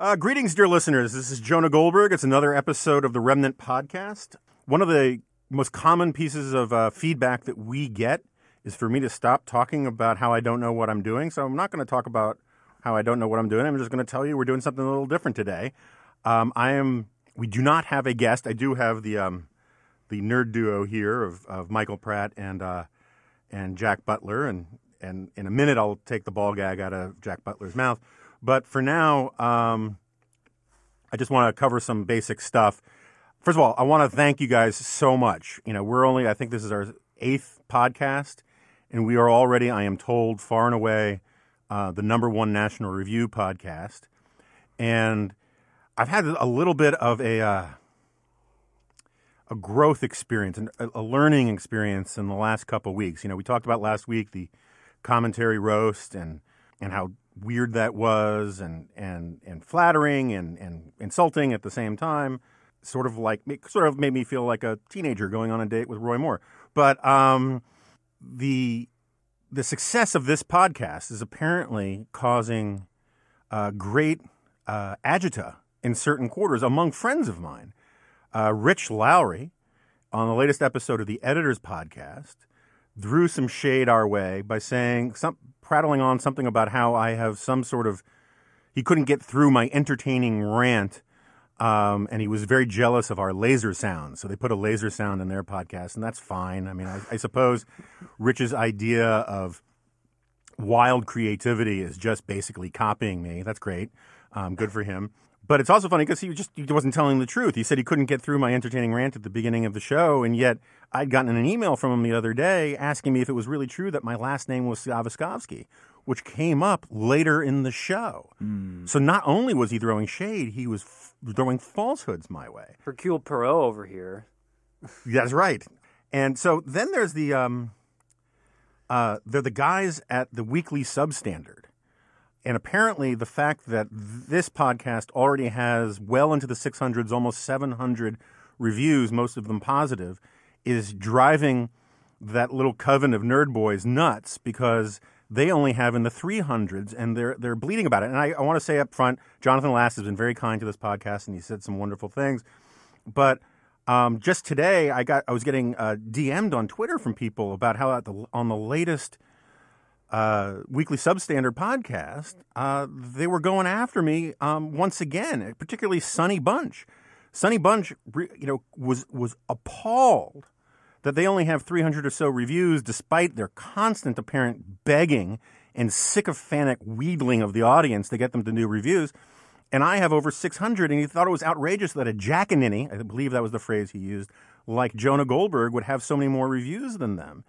Uh, greetings, dear listeners. This is Jonah Goldberg. It's another episode of the Remnant Podcast. One of the most common pieces of uh, feedback that we get is for me to stop talking about how I don't know what I'm doing. So I'm not going to talk about how I don't know what I'm doing. I'm just going to tell you we're doing something a little different today. Um, I am. We do not have a guest. I do have the um, the nerd duo here of, of Michael Pratt and uh, and Jack Butler, and and in a minute I'll take the ball gag out of Jack Butler's mouth. But for now, um, I just want to cover some basic stuff. First of all, I want to thank you guys so much. You know, we're only I think this is our eighth podcast, and we are already, I am told, far and away uh, the number one national review podcast. And I've had a little bit of a uh, a growth experience and a, learning experience in the last couple weeks. You know, we talked about last week the commentary roast and and how weird that was and and and flattering and and insulting at the same time. Sort of like sort of made me feel like a teenager going on a date with Roy Moore. But um, the the success of this podcast is apparently causing uh, great uh, agita in certain quarters among friends of mine. Uh, Rich Lowry, on the latest episode of the Editors Podcast, threw some shade our way by saying, some, prattling on something about how I have some sort of, he couldn't get through my entertaining rant. Um, and he was very jealous of our laser sound. So they put a laser sound in their podcast, and that's fine. I mean, I, I suppose Rich's idea of wild creativity is just basically copying me. That's great. Um, good for him. But it's also funny because he just he wasn't telling the truth. He said he couldn't get through my entertaining rant at the beginning of the show, and yet I'd gotten an email from him the other day asking me if it was really true that my last name was Savaskovsky, which came up later in the show. Mm. So not only was he throwing shade, he was f- throwing falsehoods my way. Hercule Poirot over here. That's right. And so then there's the um, uh, they're the guys at the Weekly Substandard and apparently, the fact that this podcast already has well into the 600s, almost 700 reviews, most of them positive, is driving that little coven of nerd boys nuts because they only have in the 300s and they're they're bleeding about it. And I, I want to say up front, Jonathan Last has been very kind to this podcast and he said some wonderful things. But um, just today, I got I was getting uh, DM'd on Twitter from people about how the, on the latest – uh, weekly substandard podcast, uh, they were going after me um, once again, particularly Sonny Bunch. Sonny Bunch, you know, was was appalled that they only have 300 or so reviews, despite their constant apparent begging and sycophantic wheedling of the audience to get them to do reviews. And I have over 600, and he thought it was outrageous that a jackaninny, I believe that was the phrase he used, like Jonah Goldberg would have so many more reviews than them.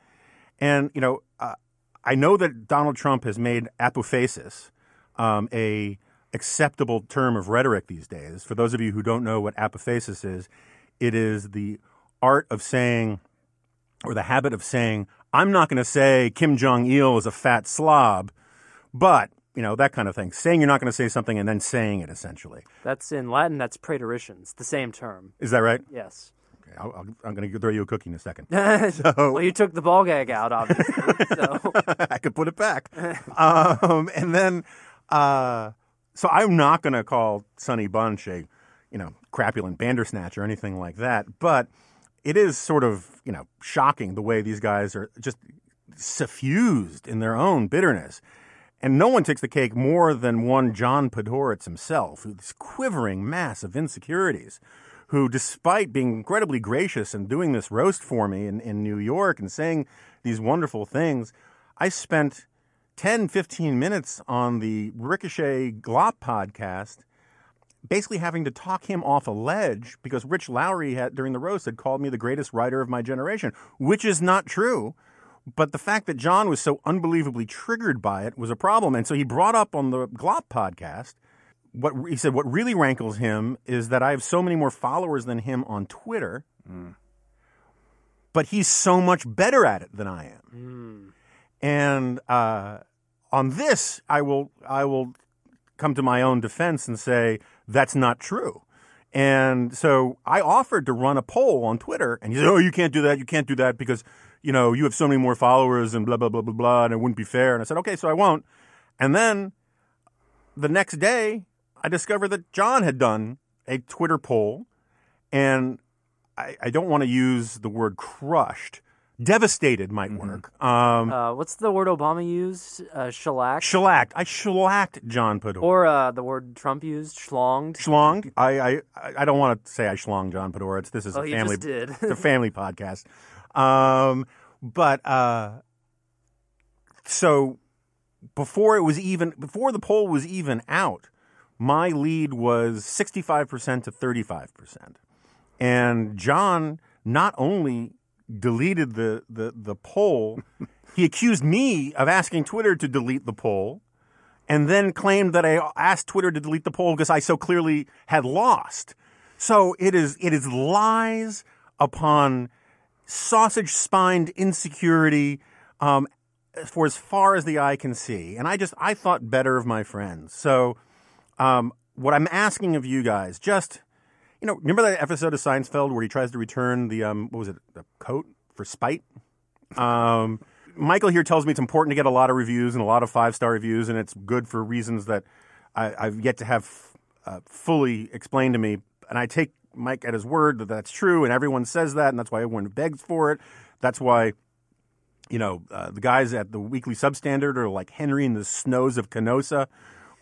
And, you know, uh, I know that Donald Trump has made apophasis um, a acceptable term of rhetoric these days. For those of you who don't know what apophasis is, it is the art of saying, or the habit of saying, I'm not going to say Kim Jong Il is a fat slob, but you know that kind of thing. Saying you're not going to say something and then saying it essentially. That's in Latin. That's preteritions. The same term. Is that right? Yes. Okay. i am going to throw you a cookie in a second. so, well, you took the ball gag out, obviously. so. I could put it back. um, and then, uh, so I'm not going to call Sonny Bunch a, you know, crapulent bandersnatch or anything like that. But it is sort of, you know, shocking the way these guys are just suffused in their own bitterness. And no one takes the cake more than one John Podhoretz himself, this quivering mass of insecurities who, despite being incredibly gracious and doing this roast for me in, in New York and saying these wonderful things, I spent 10, 15 minutes on the Ricochet Glop podcast basically having to talk him off a ledge because Rich Lowry had, during the roast had called me the greatest writer of my generation, which is not true. But the fact that John was so unbelievably triggered by it was a problem. And so he brought up on the Glop podcast what he said what really rankles him is that I have so many more followers than him on Twitter, mm. but he's so much better at it than I am. Mm. And uh, on this, I will I will come to my own defense and say that's not true. And so I offered to run a poll on Twitter, and he said, "Oh, you can't do that. You can't do that because you know you have so many more followers and blah blah blah blah blah, and it wouldn't be fair." And I said, "Okay, so I won't." And then the next day, I discovered that John had done a Twitter poll, and I, I don't want to use the word crushed. Devastated might work. Um, Uh, what's the word Obama used? Uh, shellacked? shellacked. I shellacked John Podhoretz. or uh, the word Trump used? Schlonged? Schlonged. I, I I don't want to say I schlonged John Podhoretz. It's this is Oh, a you family. just did. it's a family podcast. Um, but uh, so before it was even before the poll was even out, my lead was sixty five percent to thirty five percent, and John not only deleted the the the poll, he accused me of asking Twitter to delete the poll and then claimed that I asked Twitter to delete the poll because I so clearly had lost. So it is it is lies upon sausage spined insecurity um, for as far as the eye can see. And I just I thought better of my friends. So um, what I'm asking of you guys, just you know, remember that episode of Seinfeld where he tries to return the um, what was it, the coat for spite? Um, Michael here tells me it's important to get a lot of reviews and a lot of five star reviews, and it's good for reasons that I, I've yet to have uh, fully explained to me. And I take Mike at his word that that's true, and everyone says that, and that's why everyone begs for it. That's why, you know, uh, the guys at the Weekly Substandard are like Henry in the Snows of Canossa,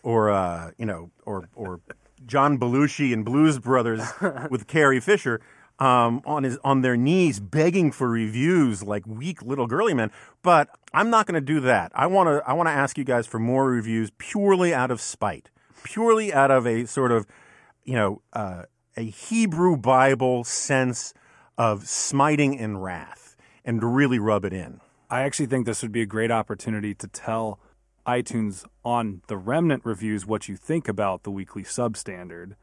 or uh, you know, or or John Belushi and Blues Brothers with Carrie Fisher um, on his on their knees begging for reviews like weak little girly men. But I'm not going to do that. I want to I want to ask you guys for more reviews purely out of spite, purely out of a sort of you know uh, a Hebrew Bible sense of smiting and wrath, and to really rub it in. I actually think this would be a great opportunity to tell iTunes on the remnant reviews what you think about the weekly substandard.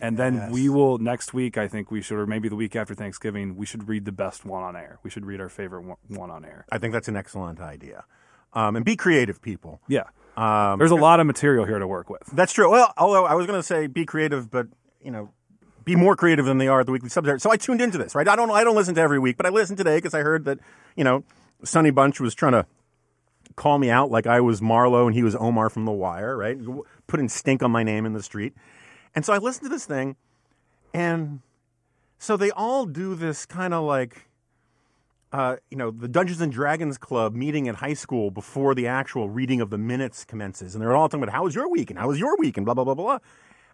And then we will next week. I think we should, or maybe the week after Thanksgiving, we should read the best one on air. We should read our favorite one, on air. I think that's an excellent idea. Um, and be creative, people. Yeah, Um, there's a lot of material here to work with. That's true. Well, although I was going to say be creative, but you know, be more creative than they are at the weekly subject. So I tuned into this, right? I don't, I don't listen to every week, but I listened today because I heard that you know, Sonny Bunch was trying to call me out like I was Marlowe and he was Omar from The Wire, right? Putting stink on my name in the street, and so I listened to this thing, and so they all do this kind of like. Uh, you know, the Dungeons and Dragons Club meeting at high school before the actual reading of the minutes commences. And they're all talking about how was your week and how was your week and blah, blah, blah, blah.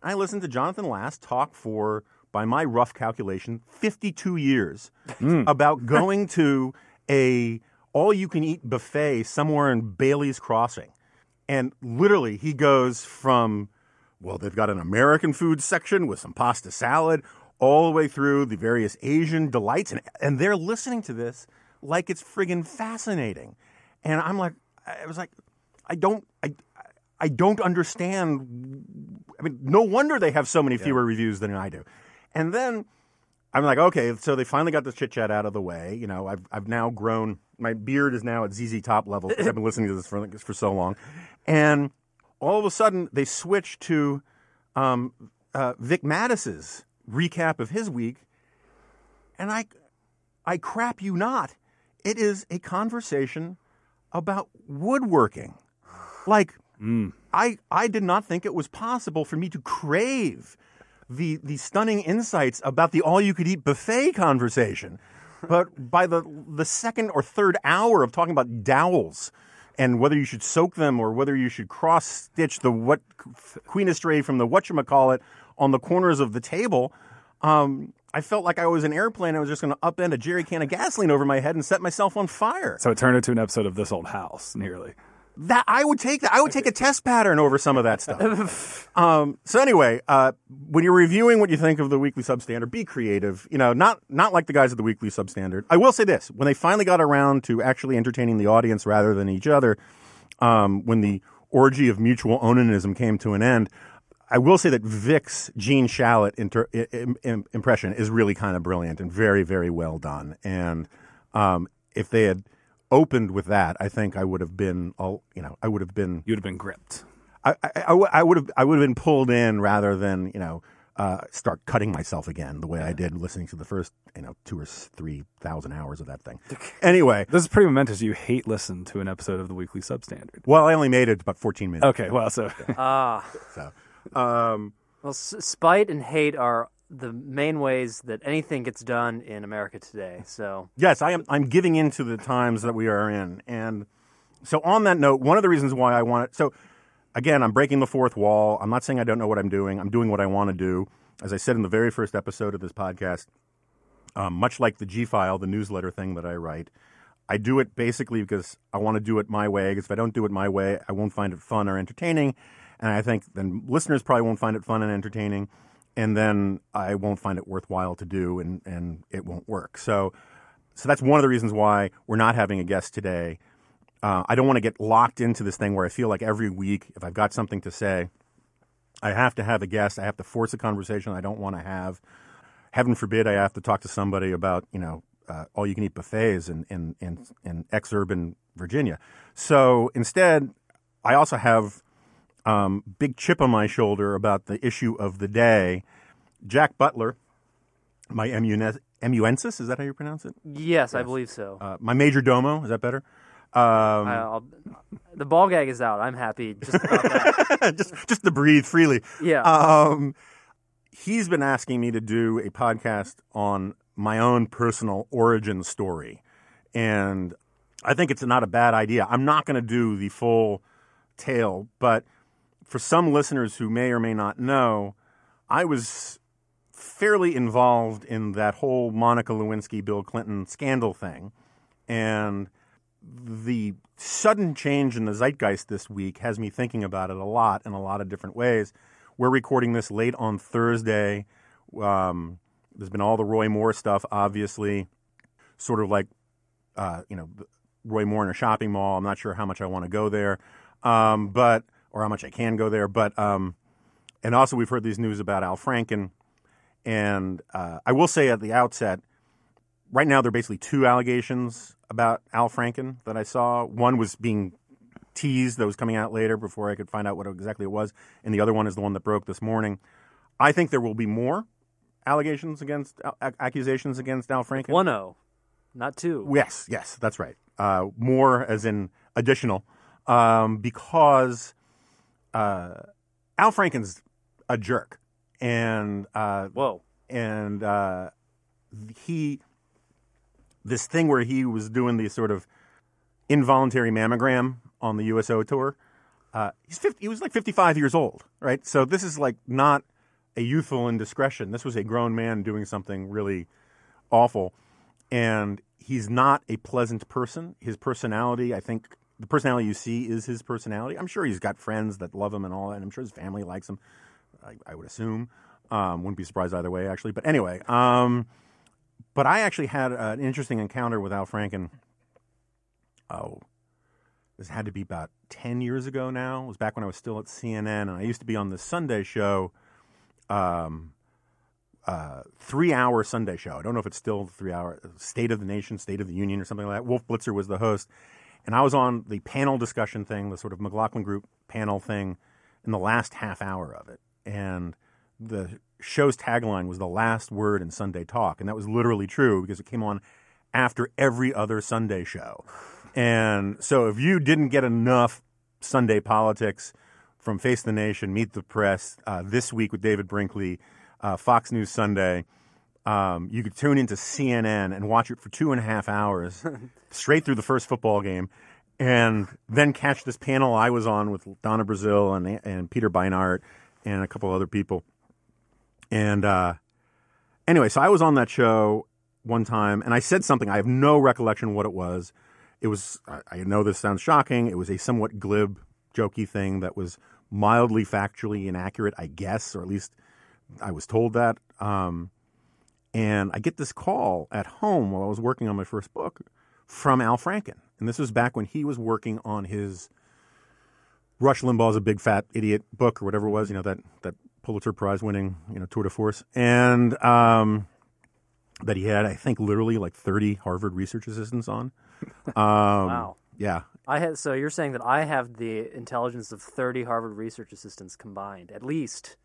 And I listened to Jonathan Last talk for, by my rough calculation, 52 years about going to a all you can eat buffet somewhere in Bailey's Crossing. And literally, he goes from, well, they've got an American food section with some pasta salad, all the way through the various Asian delights. And, and they're listening to this like it's friggin' fascinating. And I'm like, I was like, I don't, I, I don't understand. I mean, no wonder they have so many fewer reviews than I do. And then I'm like, okay, so they finally got the chit chat out of the way. You know, I've I've now grown. My beard is now at ZZ Top level because I've been listening to this for for so long, and all of a sudden they switch to um, uh, Vic Matus's recap of his week, and I, I crap you not, it is a conversation about woodworking, like. I, I did not think it was possible for me to crave the the stunning insights about the all you could eat buffet conversation. But by the the second or third hour of talking about dowels and whether you should soak them or whether you should cross stitch the what queen astray from the whatchamacallit on the corners of the table, um, I felt like I was an airplane. I was just going to upend a jerry can of gasoline over my head and set myself on fire. So it turned into an episode of This Old House, nearly. That I would take that. I would take a test pattern over some of that stuff. um, so anyway, uh, when you're reviewing what you think of the weekly substandard, be creative. You know, not not like the guys at the weekly substandard. I will say this: when they finally got around to actually entertaining the audience rather than each other, um, when the orgy of mutual onanism came to an end. I will say that Vic's Gene Shalit inter- im- im- impression is really kind of brilliant and very, very well done. And um, if they had opened with that, I think I would have been, all you know, I would have been, You'd have been gripped. I, I, I w- I would have, I would have been pulled in rather than, you know, uh, start cutting myself again the way I did listening to the first, you know, two or three thousand hours of that thing. Anyway, This is pretty momentous. You hate listen to an episode of the Weekly Substandard. well, I only made it about fourteen minutes. Okay, well, so Ah, So, Um, Well, s- spite and hate are the main ways that anything gets done in America today. So, Yes, I am. I'm giving into the times that we are in, and so on that note, one of the reasons why I want it. So again, I'm breaking the fourth wall. I'm not saying I don't know what I'm doing. I'm doing what I want to do. As I said in the very first episode of this podcast, um, much like the G file, the newsletter thing that I write, I do it basically because I want to do it my way. Because if I don't do it my way, I won't find it fun or entertaining, and I think then listeners probably won't find it fun and entertaining, and then I won't find it worthwhile to do, and and it won't work. So, so that's one of the reasons why we're not having a guest today. Uh, I don't want to get locked into this thing where I feel like every week, if I've got something to say, I have to have a guest. I have to force a conversation I don't want to have. Heaven forbid I have to talk to somebody about you know uh, all you can eat buffets in in in, in ex-urban Virginia. So instead, I also have um, big chip on my shoulder about the issue of the day. Jack Butler, my emune- emuensis, is that how you pronounce it? yes, I believe so. Uh, my major domo, is that better? Um, I, I'll, the ball gag is out. I'm happy just just just to breathe freely. Yeah. Um, he's been asking me to do a podcast on my own personal origin story, and I think it's not a bad idea. I'm not going to do the full tale, but for some listeners who may or may not know, I was fairly involved in that whole Monica Lewinsky, Bill Clinton scandal thing, and the sudden change in the zeitgeist this week has me thinking about it a lot in a lot of different ways. We're recording this late on Thursday. Um, there's been all the Roy Moore stuff, obviously, sort of like, uh, you know, Roy Moore in a shopping mall. I'm not sure how much I want to go there, um, but or how much I can go there. But um, and also we've heard these news about Al Franken, and uh, I will say at the outset, right now there are basically two allegations about Al Franken that I saw. One was being teased that was coming out later before I could find out what exactly it was, and the other one is the one that broke this morning. I think there will be more allegations against accusations against Al Franken. One O, not two. Yes, yes, that's right. Uh, more as in additional, um, because uh, Al Franken's a jerk, and uh, Whoa. and uh, he this thing where he was doing the sort of involuntary mammogram on the USO tour. Uh, he's 50, he was like 55 years old, right? So this is like not a youthful indiscretion. This was a grown man doing something really awful, and he's not a pleasant person. His personality, I think, the personality you see is his personality. I'm sure he's got friends that love him and all that, and I'm sure his family likes him. I, I would assume. Um, wouldn't be surprised either way, actually. But anyway, um, but I actually had an interesting encounter with Al Franken. Oh, this had to be about 10 years ago now. It was back when I was still at CNN, and I used to be on the Sunday show, um, uh, three hour Sunday show. I don't know if it's still three hour, State of the Nation, State of the Union, or something like that. Wolf Blitzer was the host. And I was on the panel discussion thing, the sort of McLaughlin Group panel thing, in the last half hour of it. And the show's tagline was the last word in Sunday Talk. And that was literally true because it came on after every other Sunday show. And so if you didn't get enough Sunday politics from Face the Nation, Meet the Press, uh, this week with David Brinkley, uh, Fox News Sunday, um, you could tune into CNN and watch it for two and a half hours, straight through the first football game, and then catch this panel I was on with Donna Brazile and and Peter Beinart and a couple other people. And uh, anyway, so I was on that show one time, and I said something. I have no recollection what it was. It was. I, I know this sounds shocking. It was a somewhat glib, jokey thing that was mildly factually inaccurate, I guess, or at least I was told that. Um, and I get this call at home while I was working on my first book from Al Franken. And this was back when he was working on his Rush Limbaugh's a big fat idiot book or whatever it was, you know, that, that Pulitzer Prize winning, you know, tour de force. And um, that he had, I think, literally like 30 Harvard research assistants on. Um, Wow. Yeah. I had so you're saying that I have the intelligence of 30 Harvard research assistants combined, at least.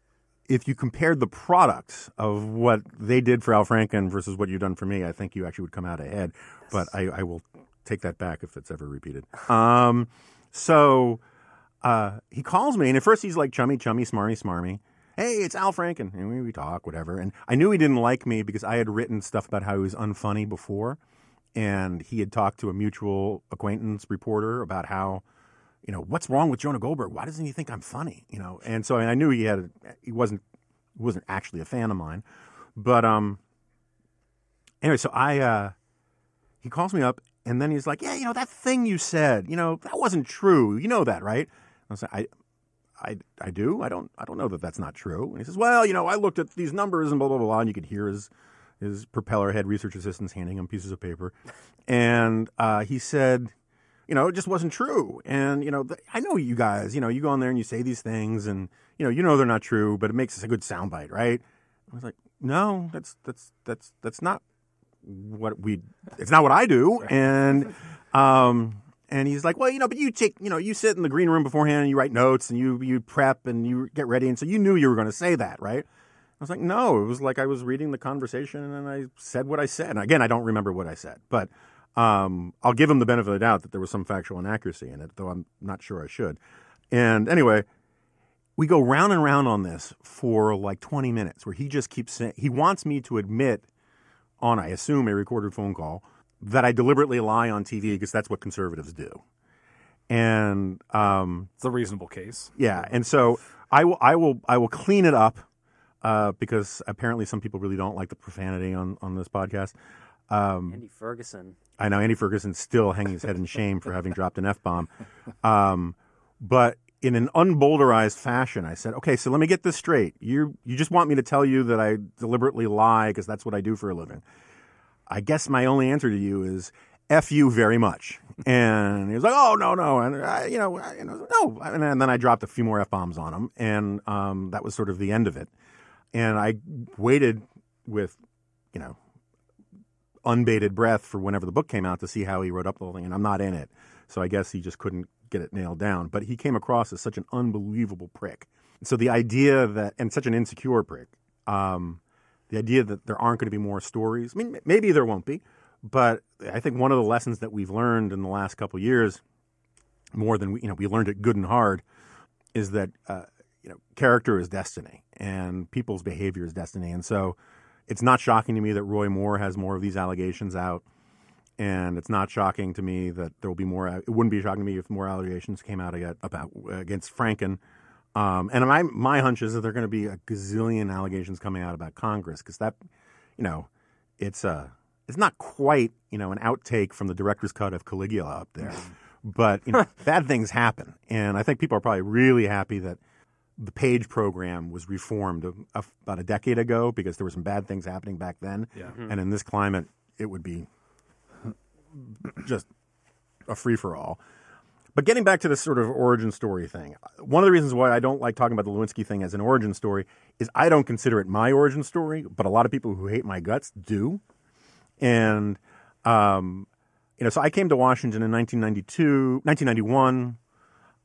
If you compared the products of what they did for Al Franken versus what you've done for me, I think you actually would come out ahead. But I, I will take that back if it's ever repeated. Um, so uh, he calls me, and at first he's like chummy, chummy, smarmy, smarmy. Hey, it's Al Franken. And we, we talk, whatever. And I knew he didn't like me because I had written stuff about how he was unfunny before. And he had talked to a mutual acquaintance reporter about how, you know, what's wrong with Jonah Goldberg? Why doesn't he think I'm funny? You know, and so I knew he had, a, he wasn't, he wasn't actually a fan of mine. But, um, anyway, so I, uh, he calls me up and then he's like, yeah, you know, that thing you said, you know, that wasn't true. You know that, right? I was like, I, I, I do. I don't. I don't know that that's not true. And he says, "Well, you know, I looked at these numbers and blah blah blah." And you could hear his his propeller head research assistants handing him pieces of paper, and uh, he said, "You know, it just wasn't true." And you know, th- I know you guys. You know, you go on there and you say these things, and you know, you know they're not true, but it makes us a good soundbite, right? I was like, "No, that's that's that's that's not what we. It's not what I do." And um, and he's like, well, you know, but you take, you know, you sit in the green room beforehand and you write notes and you you prep and you get ready, and so you knew you were going to say that, right? I was like, no, it was like I was reading the conversation and I said what I said. And again, I don't remember what I said, but um, I'll give him the benefit of the doubt that there was some factual inaccuracy in it, though I'm not sure I should. And anyway, we go round and round on this for like 20 minutes, where he just keeps saying he wants me to admit on, I assume, a recorded phone call that I deliberately lie on TV because that's what conservatives do. And um, It's a reasonable case. yeah, and so I will, I will, I will clean it up uh, because apparently some people really don't like the profanity on on this podcast. Um, Andy Ferguson. I know Andy Ferguson's still hanging his head in shame for having dropped an f bomb, um, but in an unbowdlerized fashion, I said, "Okay, so let me get this straight. You you just want me to tell you that I deliberately lie because that's what I do for a living." I guess my only answer to you is "f you very much." And he was like, "Oh no, no," and I, you know, I, you know, no. And then, and then I dropped a few more f bombs on him, and um, that was sort of the end of it. And I waited with, you know, unbated breath for whenever the book came out to see how he wrote up the whole thing. And I'm not in it, so I guess he just couldn't get it nailed down. But he came across as such an unbelievable prick. So the idea that, and such an insecure prick, um, the idea that there aren't going to be more stories. I mean, maybe there won't be, but I think one of the lessons that we've learned in the last couple years, more than we, you know, we learned it good and hard, is that uh, you know, character is destiny, and people's behavior is destiny. And so, it's not shocking to me that Roy Moore has more of these allegations out, and it's not shocking to me that there will be more. It wouldn't be shocking to me if more allegations came out about against Franken. Um, and my my hunch is that there are going to be a gazillion allegations coming out about Congress because that, you know, it's uh it's not quite you know an outtake from the director's cut of Caligula up there, but you know bad things happen, and I think people are probably really happy that the Page program was reformed a, a, about a decade ago because there were some bad things happening back then, Yeah. and in this climate, it would be just a free for all. But getting back to this sort of origin story thing, one of the reasons why I don't like talking about the Lewinsky thing as an origin story is I don't consider it my origin story, but a lot of people who hate my guts do. And, um, you know, so I came to Washington in 1992, 1991.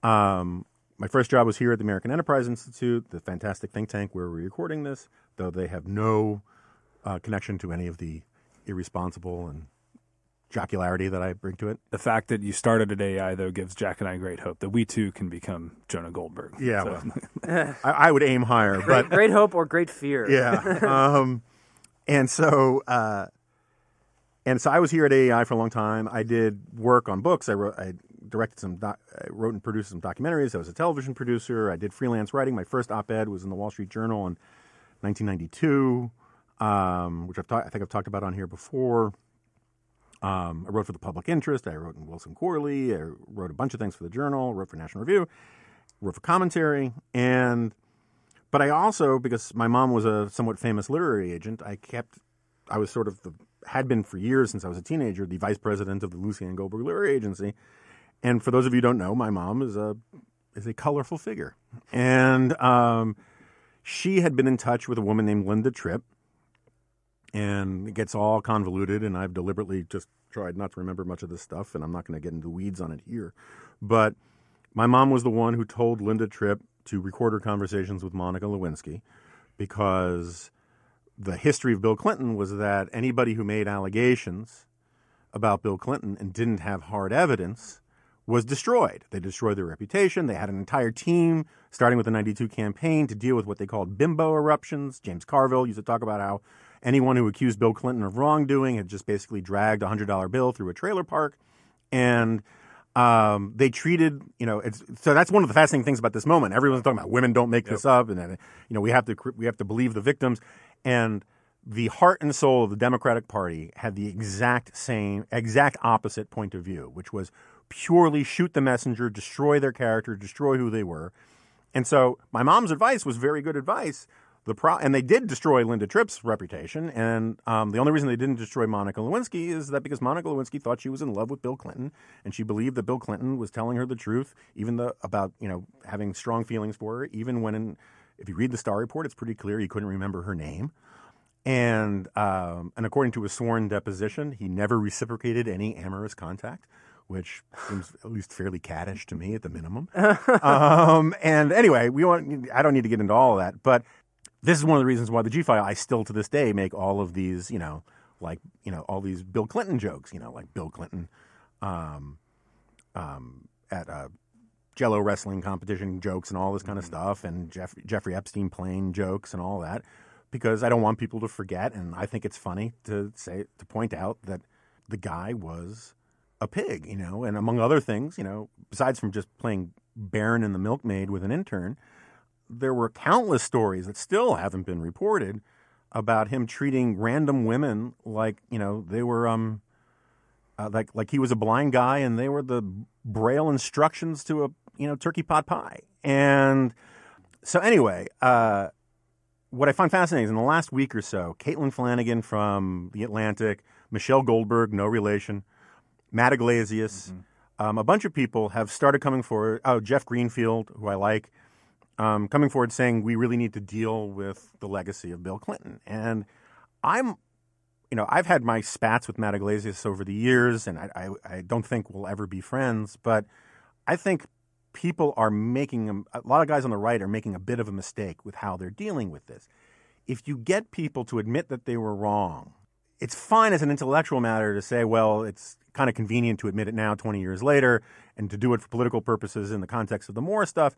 Um, my first job was here at the American Enterprise Institute, the fantastic think tank where we're recording this, though they have no uh, connection to any of the irresponsible and jocularity that I bring to it. The fact that you started at AEI, though, gives Jack and I great hope that we too can become Jonah Goldberg. Yeah, So- well, I, I would aim higher, but Great hope or great fear. yeah. Um, and so, uh, and so I was here at AEI for a long time. I did work on books. I wrote, I directed some, doc, I wrote and produced some documentaries. I was a television producer. I did freelance writing. My first op-ed was in the Wall Street Journal in 1992, um, which I've ta- I think I've talked about on here before. Um, I wrote for the Public Interest. I wrote in Wilson Quarterly. I wrote a bunch of things for the Journal. Wrote for National Review. Wrote for commentary, and but I also, because my mom was a somewhat famous literary agent, I kept, I was sort of the, had been for years since I was a teenager, the vice president of the Lucianne Goldberg Literary Agency. And for those of you who don't know, my mom is a, is a colorful figure. And um, she had been in touch with a woman named Linda Tripp. And it gets all convoluted, and I've deliberately just tried not to remember much of this stuff, and I'm not going to get into weeds on it here. But my mom was the one who told Linda Tripp to record her conversations with Monica Lewinsky because the history of Bill Clinton was that anybody who made allegations about Bill Clinton and didn't have hard evidence was destroyed. They destroyed their reputation. They had an entire team, starting with the 92 campaign, to deal with what they called bimbo eruptions. James Carville used to talk about how anyone who accused Bill Clinton of wrongdoing had just basically dragged a $100 bill through a trailer park. And um, they treated, you know, it's, so that's one of the fascinating things about this moment. Everyone's talking about women don't make this up, and you know we have to we have to believe the victims, and the heart and soul of the Democratic Party had the exact same, exact opposite point of view, which was purely shoot the messenger, destroy their character, destroy who they were. And so my mom's advice was very good advice. The pro- and they did destroy Linda Tripp's reputation. And um, the only reason they didn't destroy Monica Lewinsky is that because Monica Lewinsky thought she was in love with Bill Clinton, and she believed that Bill Clinton was telling her the truth, even the, about you know having strong feelings for her, even when in, if you read the Starr report, it's pretty clear he couldn't remember her name. And um, and according to a sworn deposition, he never reciprocated any amorous contact, which seems at least fairly caddish to me at the minimum. um, and anyway, we want I don't need to get into all of that, but this is one of the reasons why the G file I still to this day make all of these, you know, like you know all these Bill Clinton jokes, you know, like Bill Clinton um, um, at a Jello wrestling competition jokes and all this kind of stuff, and Jeff, Jeffrey Epstein plane jokes and all that because I don't want people to forget, and I think it's funny to say to point out that the guy was a pig, you know, and among other things, you know, besides from just playing Baron and the Milkmaid with an intern, there were countless stories that still haven't been reported about him treating random women like you know they were um uh, like like he was a blind guy and they were the braille instructions to a you know turkey pot pie. And so anyway uh what I find fascinating is in the last week or so, Caitlin Flanagan from The Atlantic, Michelle Goldberg, no relation, Matt Yglesias, mm-hmm. um, a bunch of people have started coming forward. Oh, Jeff Greenfield, who I like, um, coming forward saying we really need to deal with the legacy of Bill Clinton. And I'm, you know, I've had my spats with Matt Yglesias over the years, and I, I, I don't think we'll ever be friends, but I think people are making a, a lot of guys on the right are making a bit of a mistake with how they're dealing with this. If you get people to admit that they were wrong, it's fine as an intellectual matter to say, well, it's kind of convenient to admit it now, 20 years later, and to do it for political purposes in the context of the Moore stuff.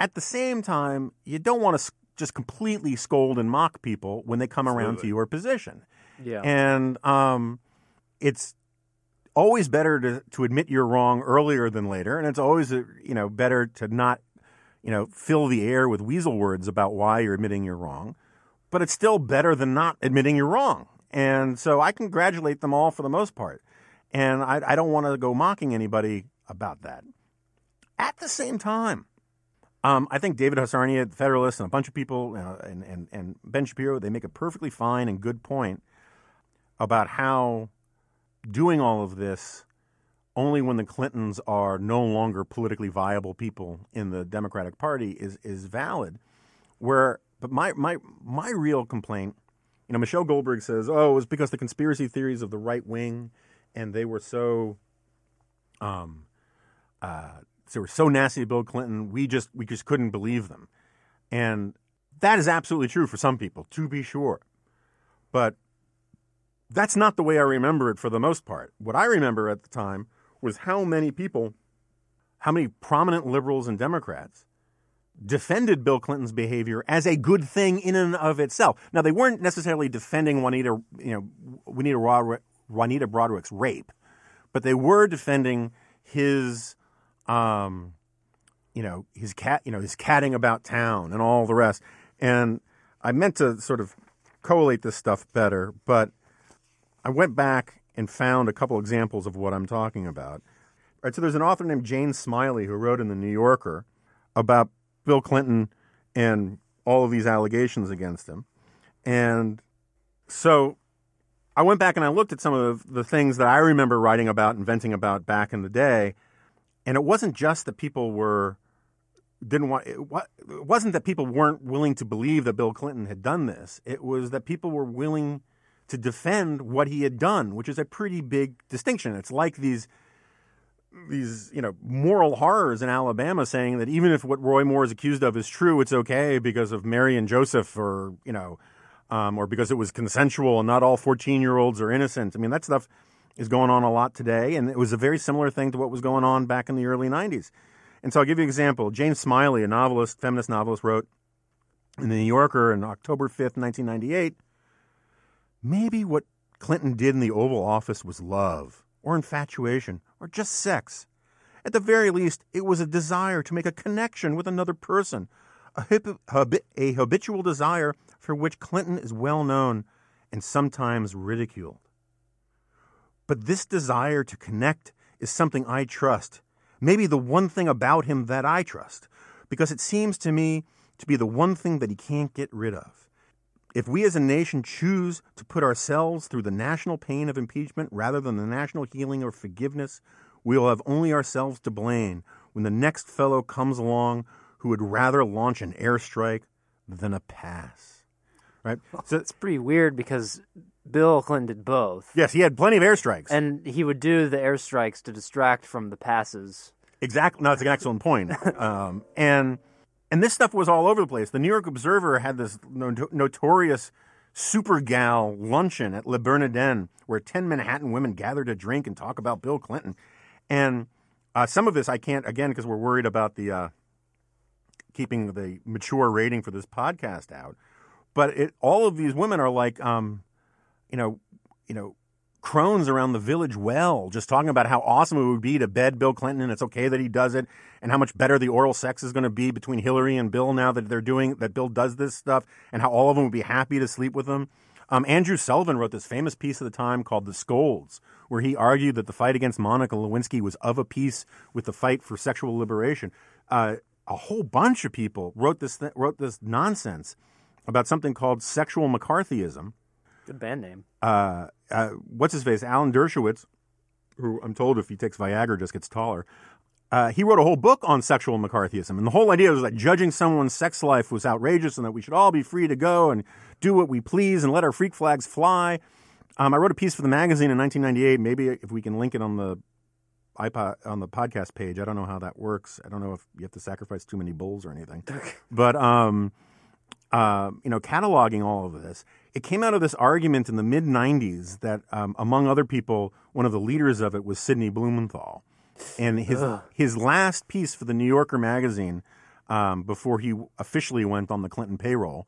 At the same time, you don't want to just completely scold and mock people when they come Absolutely. around to your position. Yeah. And um, it's always better to, to admit you're wrong earlier than later, and it's always uh, you know better to not you know fill the air with weasel words about why you're admitting you're wrong. But it's still better than not admitting you're wrong. And so I congratulate them all for the most part. And I, I don't want to go mocking anybody about that. At the same time, um, I think David Harsanyi, the Federalist, and a bunch of people, uh, and, and, and Ben Shapiro, they make a perfectly fine and good point about how doing all of this only when the Clintons are no longer politically viable people in the Democratic Party is is valid. Where, but my my my real complaint, you know, Michelle Goldberg says, "Oh, it was because the conspiracy theories of the right wing, and they were so, um, uh, they were so nasty to Bill Clinton. We just we just couldn't believe them," and that is absolutely true for some people, to be sure. But that's not the way I remember it for the most part. What I remember at the time was how many people, how many prominent liberals and Democrats defended Bill Clinton's behavior as a good thing in and of itself. Now, they weren't necessarily defending Juanita, you know, Juanita, Juanita Broaddrick's rape, but they were defending his, um, you know, his cat, you know, his catting about town and all the rest. And I meant to sort of collate this stuff better, but I went back and found a couple examples of what I'm talking about. Right, so there's an author named Jane Smiley who wrote in the New Yorker about Bill Clinton and all of these allegations against him. And so I went back and I looked at some of the things that I remember writing about, inventing about back in the day. And it wasn't just that people were didn't want it wasn't that people weren't willing to believe that Bill Clinton had done this. It was that people were willing to defend what he had done, which is a pretty big distinction. It's like these these you know moral horrors in Alabama saying that even if what Roy Moore is accused of is true, it's okay because of Mary and Joseph, or you know, um, or because it was consensual and not all fourteen year olds are innocent. I mean that stuff is going on a lot today, and it was a very similar thing to what was going on back in the early 90s. And so I'll give you an example. James Smiley, a novelist, feminist novelist, wrote in the New Yorker on October 5th, 1998 maybe what Clinton did in the Oval Office was love, or infatuation, or just sex. At the very least, it was a desire to make a connection with another person, a, hip, a habitual desire for which Clinton is well known and sometimes ridiculed. But this desire to connect is something I trust, maybe the one thing about him that I trust, because it seems to me to be the one thing that he can't get rid of. If we as a nation choose to put ourselves through the national pain of impeachment rather than the national healing of forgiveness, we will have only ourselves to blame when the next fellow comes along who would rather launch an airstrike than a pass. Right? So it's pretty weird because Bill Clinton did both. Yes, he had plenty of airstrikes. And he would do the airstrikes to distract from the passes. Exactly. No, that's an excellent point. um, and and this stuff was all over the place. The New York Observer had this notorious super gal luncheon at Le Bernardin where 10 Manhattan women gathered to drink and talk about Bill Clinton. And uh, some of this I can't, again, because we're worried about the uh, keeping the mature rating for this podcast out. But it, all of these women are like, um, you know, you know, crones around the village well, just talking about how awesome it would be to bed Bill Clinton and it's okay that he does it, and how much better the oral sex is going to be between Hillary and Bill now that they're doing that. Bill does this stuff, and how all of them would be happy to sleep with him. Um, Andrew Sullivan wrote this famous piece at the time called "The Scolds," where he argued that the fight against Monica Lewinsky was of a piece with the fight for sexual liberation. Uh, a whole bunch of people wrote this th- wrote this nonsense about something called sexual McCarthyism. Good band name. Uh, uh, what's his face? Alan Dershowitz, who I'm told if he takes Viagra just gets taller. Uh, he wrote a whole book on sexual McCarthyism, and the whole idea was that judging someone's sex life was outrageous, and that we should all be free to go and do what we please and let our freak flags fly. Um, I wrote a piece for the magazine in 1998. Maybe if we can link it on the iPod on the podcast page. I don't know how that works. I don't know if you have to sacrifice too many bulls or anything. but um, uh, you know, cataloging all of this, it came out of this argument in the mid '90s that, um, among other people, one of the leaders of it was Sidney Blumenthal, and his Ugh. his last piece for the New Yorker magazine um, before he officially went on the Clinton payroll.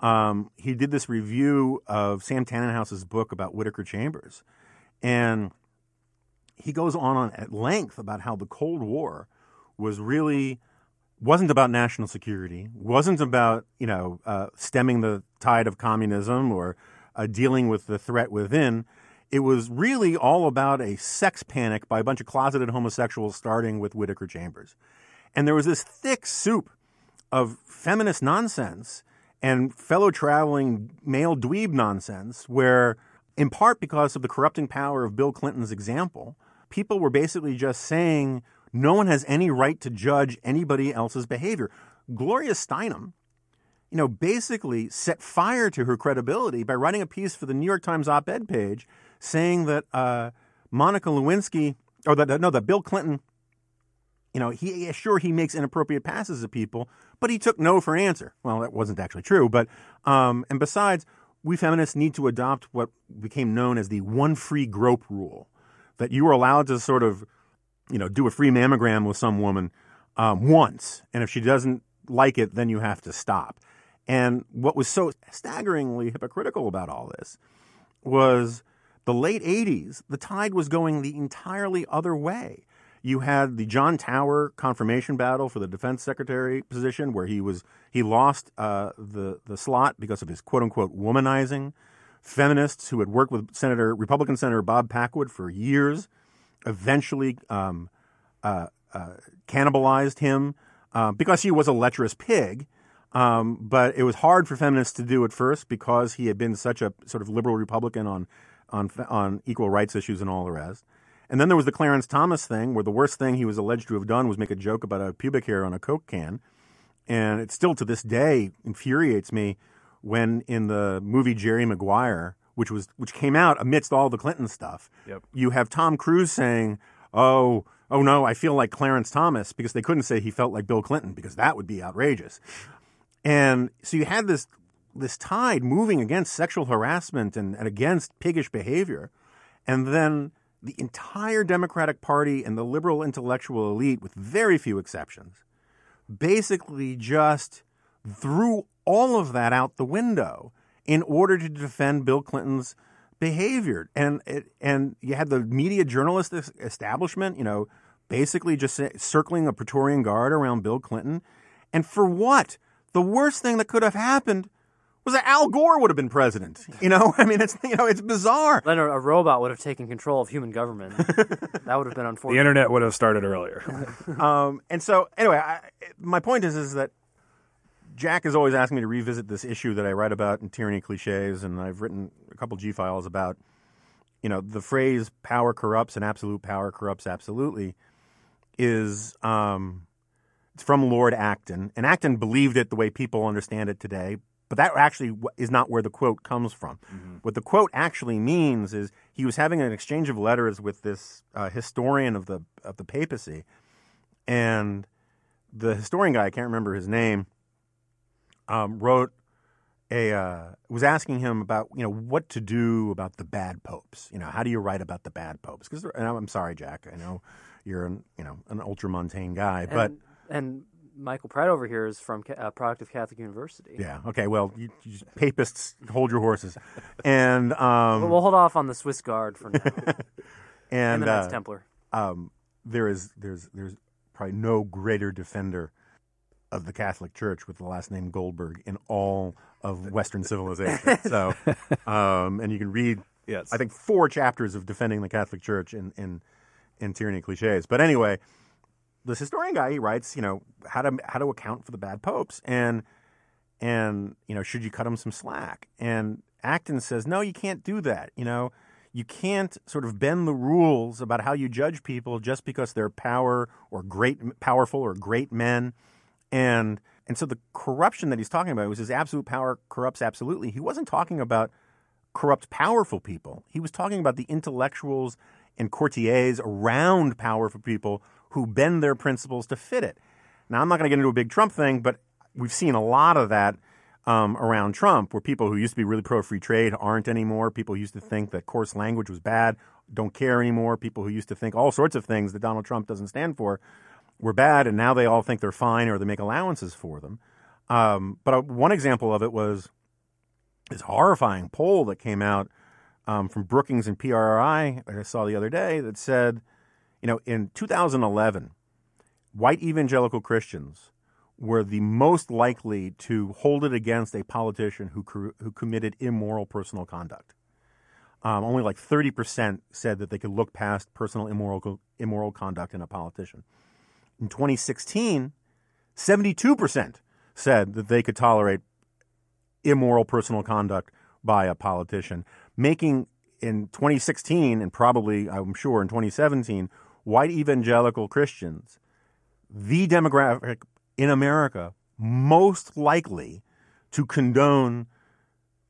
Um, he did this review of Sam Tanenhaus's book about Whittaker Chambers, and he goes on, on at length about how the Cold War was really wasn't about national security, wasn't about you know uh, stemming the tide of communism or uh, dealing with the threat within. It was really all about a sex panic by a bunch of closeted homosexuals, starting with Whittaker Chambers, and there was this thick soup of feminist nonsense and fellow traveling male dweeb nonsense, where in part because of the corrupting power of Bill Clinton's example people were basically just saying no one has any right to judge anybody else's behavior. Gloria Steinem, you know, basically set fire to her credibility by writing a piece for the New York Times op-ed page saying that uh, Monica Lewinsky, or that no, that Bill Clinton, you know, he sure he makes inappropriate passes at people, but he took no for answer. Well, that wasn't actually true, but um, and besides, we feminists need to adopt what became known as the one free grope rule that you were allowed to sort of, you know, do a free mammogram with some woman um, once, and if she doesn't like it, then you have to stop. And what was so staggeringly hypocritical about all this was the late 80s, the tide was going the entirely other way. You had the John Tower confirmation battle for the defense secretary position, where he was he lost uh, the the slot because of his quote unquote womanizing feminists who had worked with Senator Republican Senator Bob Packwood for years eventually um, uh, uh, cannibalized him uh, because he was a lecherous pig. Um, but it was hard for feminists to do at first because he had been such a sort of liberal Republican on on on equal rights issues and all the rest. And then there was the Clarence Thomas thing, where the worst thing he was alleged to have done was make a joke about a pubic hair on a Coke can. And it still to this day infuriates me when in the movie Jerry Maguire, which was which came out amidst all the Clinton stuff, yep. you have Tom Cruise saying, "Oh, oh no, I feel like Clarence Thomas," because they couldn't say he felt like Bill Clinton because that would be outrageous. And so you had this this tide moving against sexual harassment and, and against piggish behavior, and then the entire Democratic Party and the liberal intellectual elite, with very few exceptions, basically just threw all of that out the window in order to defend Bill Clinton's behavior. And it, and you had the media journalist establishment, you know, basically just circling a Praetorian guard around Bill Clinton. And for what? The worst thing that could have happened was that Al Gore would have been president. You know, I mean, it's you know, it's bizarre. Then a, a robot would have taken control of human government. that would have been unfortunate. The internet would have started earlier. um, and so, anyway, I, my point is, is that Jack is always asking me to revisit this issue that I write about in Tyranny Cliches, and I've written a couple G files about. You know, the phrase "power corrupts" and "absolute power corrupts absolutely" is um, it's from Lord Acton, and Acton believed it the way people understand it today. But that actually is not where the quote comes from. Mm-hmm. What the quote actually means is he was having an exchange of letters with this uh, historian of the of the papacy, and the historian guy I can't remember his name um, wrote a uh, was asking him about you know what to do about the bad popes. You know how do you write about the bad popes? Because I'm sorry, Jack, I know you're an you know an ultramontane guy, but and Michael Pratt over here is from a uh, product of Catholic University. Yeah. Okay. Well, you, you papists, hold your horses, and um, we'll hold off on the Swiss Guard for now. and, and the Knights uh, Templar. Um, there is there's there's probably no greater defender of the Catholic Church with the last name Goldberg in all of Western civilization. So, um, and you can read, yes. I think, four chapters of defending the Catholic Church in in, in Tyranny Cliches. But anyway this historian guy he writes you know how to how to account for the bad popes and and you know should you cut them some slack and Acton says no you can't do that you know you can't sort of bend the rules about how you judge people just because they're power or great powerful or great men and and so the corruption that he's talking about was his absolute power corrupts absolutely he wasn't talking about corrupt powerful people he was talking about the intellectuals and courtiers around powerful people who bend their principles to fit it. Now, I'm not going to get into a big Trump thing, but we've seen a lot of that um, around Trump, where people who used to be really pro free trade aren't anymore. People who used to think that coarse language was bad don't care anymore. People who used to think all sorts of things that Donald Trump doesn't stand for were bad, and now they all think they're fine or they make allowances for them. Um, but uh, one example of it was this horrifying poll that came out um, from Brookings and PRRI that I saw the other day that said you know, in 2011, white evangelical Christians were the most likely to hold it against a politician who, who committed immoral personal conduct. Um, only like 30% said that they could look past personal immoral, immoral conduct in a politician. In 2016, 72% said that they could tolerate immoral personal conduct by a politician, making in 2016 and probably, I'm sure, in 2017, white evangelical Christians, the demographic in America most likely to condone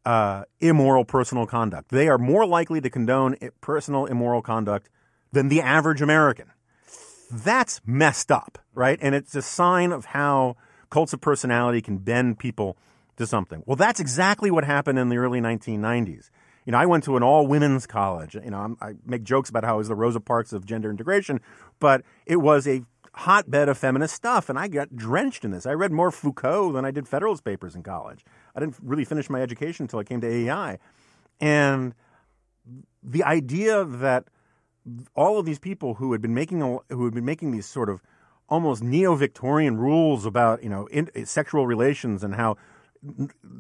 uh, immoral personal conduct. They are more likely to condone personal immoral conduct than the average American. That's messed up, right? And it's a sign of how cults of personality can bend people to something. Well, that's exactly what happened in the early 1990s you know, I went to an all women's college. You know, I'm, i make jokes about how it was the Rosa Parks of gender integration, but it was a hotbed of feminist stuff, and I got drenched in this. I read more Foucault than I did Federalist Papers in college. I didn't really finish my education until I came to AEI, and the idea that all of these people who had been making who had been making these sort of almost neo-Victorian rules about you know in, sexual relations and how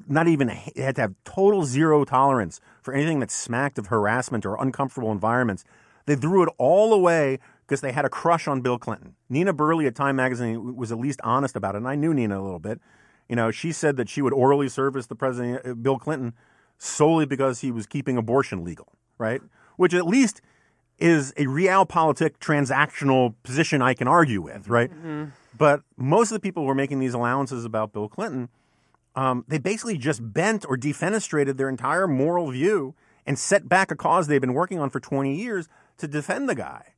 not even had to have total zero tolerance for anything that smacked of harassment or uncomfortable environments. They threw it all away because they had a crush on Bill Clinton. Nina Burleigh at Time Magazine was at least honest about it, and I knew Nina a little bit. You know, she said that she would orally service the president, uh, Bill Clinton, solely because he was keeping abortion legal, right? Which at least is a realpolitik transactional position I can argue with, right? Mm-hmm. But most of the people who were making these allowances about Bill Clinton – um, they basically just bent or defenestrated their entire moral view and set back a cause they've been working on for 20 years to defend the guy.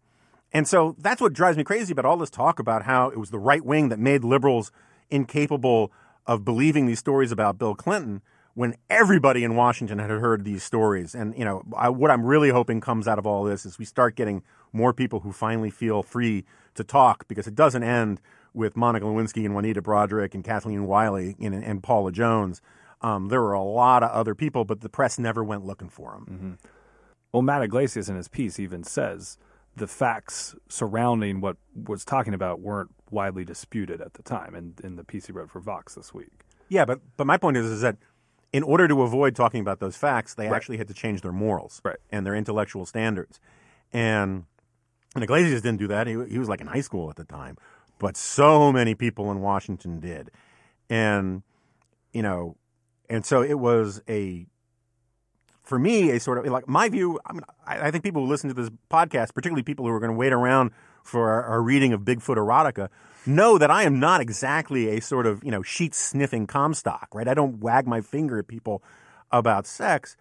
And so that's what drives me crazy about all this talk about how it was the right wing that made liberals incapable of believing these stories about Bill Clinton when everybody in Washington had heard these stories. And, you know, I, what I'm really hoping comes out of all this is we start getting more people who finally feel free to talk because it doesn't end with Monica Lewinsky and Juanita Broaddrick and Kathleen Willey and, and Paula Jones. Um, there were a lot of other people, but the press never went looking for them. Mm-hmm. Well, Matt Yglesias in his piece even says the facts surrounding what was talking about weren't widely disputed at the time, and in the piece he wrote for Vox this week. Yeah, but but my point is is that in order to avoid talking about those facts, they right. actually had to change their morals right. and their intellectual standards. And, and Yglesias didn't do that. He, he was like in high school at the time. But so many people in Washington did. And, you know, and so it was a, for me, a sort of like my view. I mean, I, I think people who listen to this podcast, particularly people who are going to wait around for our, our reading of Bigfoot erotica, know that I am not exactly a sort of, you know, sheet sniffing Comstock, right? I don't wag my finger at people about sex,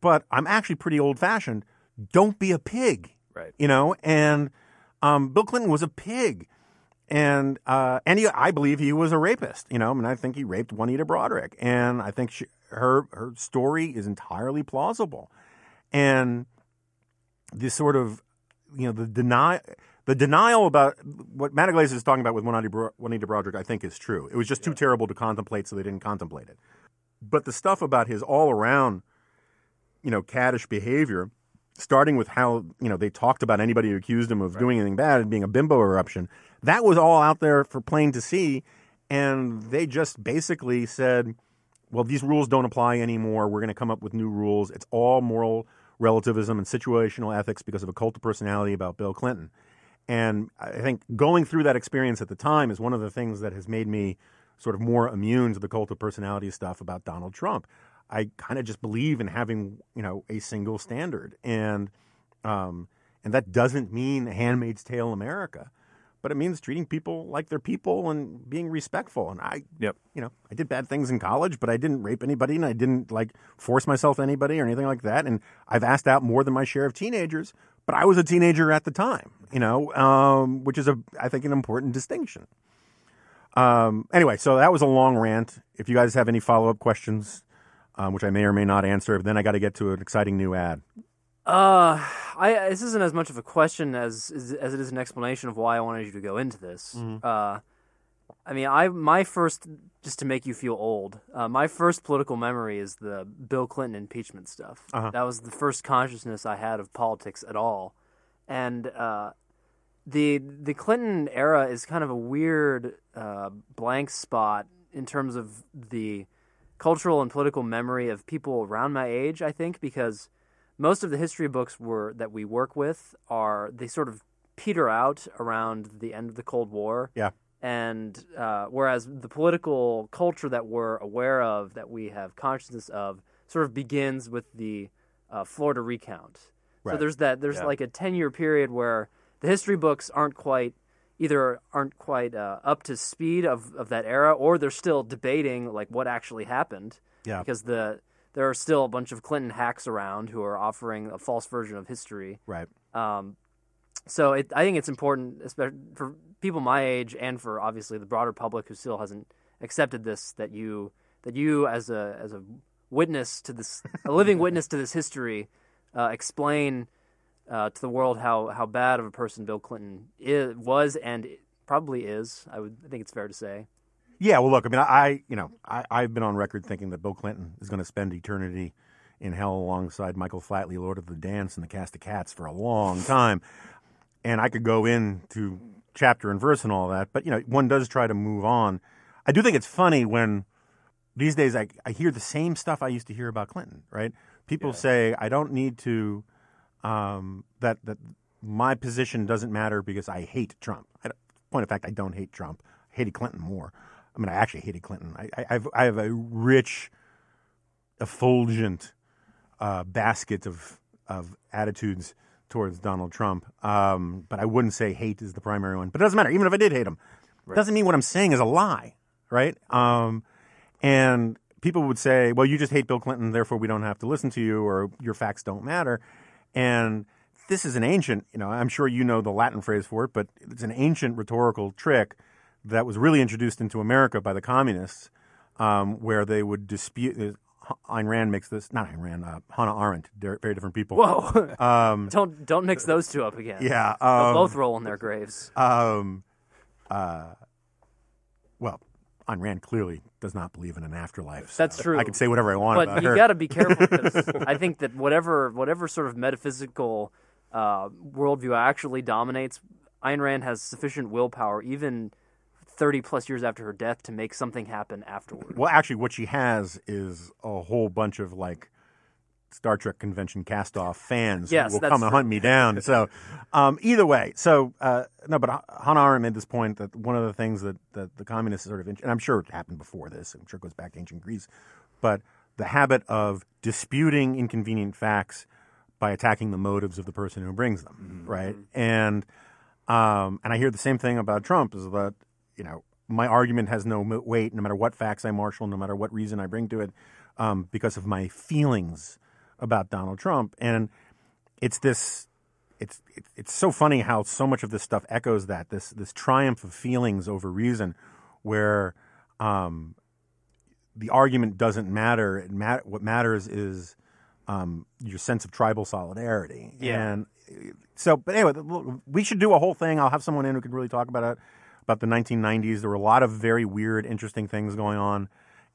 but I'm actually pretty old fashioned. Don't be a pig. Right. You know, and um, Bill Clinton was a pig. And uh, and he, I believe he was a rapist. You know, I mean, I think he raped Juanita Broaddrick, and I think she, her her story is entirely plausible. And this sort of, you know, the deny the denial about what Matt Yglesias is talking about with Juanita Broaddrick, I think, is true. It was just too terrible to contemplate, so they didn't contemplate it. But the stuff about his all around, you know, caddish behavior, starting with how, you know, they talked about anybody who accused him of right. doing anything bad and being a bimbo eruption, that was all out there for plain to see. And they just basically said, well, these rules don't apply anymore. We're going to come up with new rules. It's all moral relativism and situational ethics because of a cult of personality about Bill Clinton. And I think going through that experience at the time is one of the things that has made me sort of more immune to the cult of personality stuff about Donald Trump. I kind of just believe in having, you know, a single standard. And um, and that doesn't mean Handmaid's Tale America, but it means treating people like they're people and being respectful. And I, yep. you know, I did bad things in college, but I didn't rape anybody and I didn't like force myself on anybody or anything like that. And I've asked out more than my share of teenagers but I was a teenager at the time, you know, um, which is a I think an important distinction. Um, anyway, so that was a long rant. If you guys have any follow up questions, um, which I may or may not answer, then I got to get to an exciting new ad. Uh, I this isn't as much of a question as as it is an explanation of why I wanted you to go into this. Mm-hmm. Uh, I mean, I my first just to make you feel old. Uh, my first political memory is the Bill Clinton impeachment stuff. Uh-huh. That was the first consciousness I had of politics at all, and uh, the the Clinton era is kind of a weird uh, blank spot in terms of the cultural and political memory of people around my age. I think because most of the history books were that we work with are they sort of peter out around the end of the Cold War. Yeah and uh, whereas the political culture that we're aware of, that we have consciousness of, sort of begins with the uh, Florida recount. Right. So there's that. There's yeah. like a ten year period where the history books aren't quite either aren't quite uh, up to speed of, of that era, or they're still debating like what actually happened. Yeah. Because the there are still a bunch of Clinton hacks around who are offering a false version of history. Right. Um, so it, I think it's important, especially for people my age and for obviously the broader public who still hasn't accepted this, that you that you as a as a witness to this, a living witness to this history, uh, explain uh, to the world how how bad of a person Bill Clinton is, was and probably is. I would I think it's fair to say. Yeah, well, look, I mean, I, you know, I, I've been on record thinking that Bill Clinton is going to spend eternity in hell alongside Michael Flatley, Lord of the Dance, and the cast of Cats for a long time and I could go into chapter and verse and all that, but you know, one does try to move on. I do think it's funny when these days I, I hear the same stuff I used to hear about Clinton, right? People yeah. say I don't need to um, that that my position doesn't matter because I hate Trump. I, point of fact, I don't hate Trump. I hated Clinton more. I mean, I actually hated Clinton. I, I, I've, I have a rich, effulgent uh, basket of of attitudes towards Donald Trump. Um, but I wouldn't say hate is the primary one. But it doesn't matter. Even if I did hate him, right. doesn't mean what I'm saying is a lie, right? Um, and people would say, well, you just hate Bill Clinton, therefore we don't have to listen to you, or your facts don't matter. And this is an ancient, you know, I'm sure you know the Latin phrase for it, but it's an ancient rhetorical trick that was really introduced into America by the communists, um, where they would dispute Ayn Rand makes this not Ayn Rand, uh, Hannah Arendt. They're very different people. Whoa! Um, don't don't mix those two up again. yeah. Um, both roll in their graves. Um, uh, well, Ayn Rand clearly does not believe in an afterlife. so That's true. I can say whatever I want but about you got to be careful because I think that whatever whatever sort of metaphysical uh, worldview actually dominates, Ayn Rand has sufficient willpower, even thirty plus years after her death, to make something happen afterward. Well, actually, what she has is a whole bunch of like Star Trek convention cast off fans Yes, who will come and hunt me down. So, um, either way, so uh, no, but Hannah Arendt made this point that one of the things that, that the communists sort of, and I'm sure it happened before this, I'm sure it goes back to ancient Greece, but the habit of disputing inconvenient facts by attacking the motives of the person who brings them, right? And um, and I hear the same thing about Trump is that you know my argument has no weight no matter what facts I marshal, no matter what reason I bring to it, um, because of my feelings about Donald Trump. And it's this, it's it's so funny how so much of this stuff echoes that this this triumph of feelings over reason, where um, the argument doesn't matter. It mat- what matters is um, your sense of tribal solidarity. Yeah. And uh, so, but anyway, we should do a whole thing. I'll have someone in who can really talk about it, about the 1990s. There were a lot of very weird, interesting things going on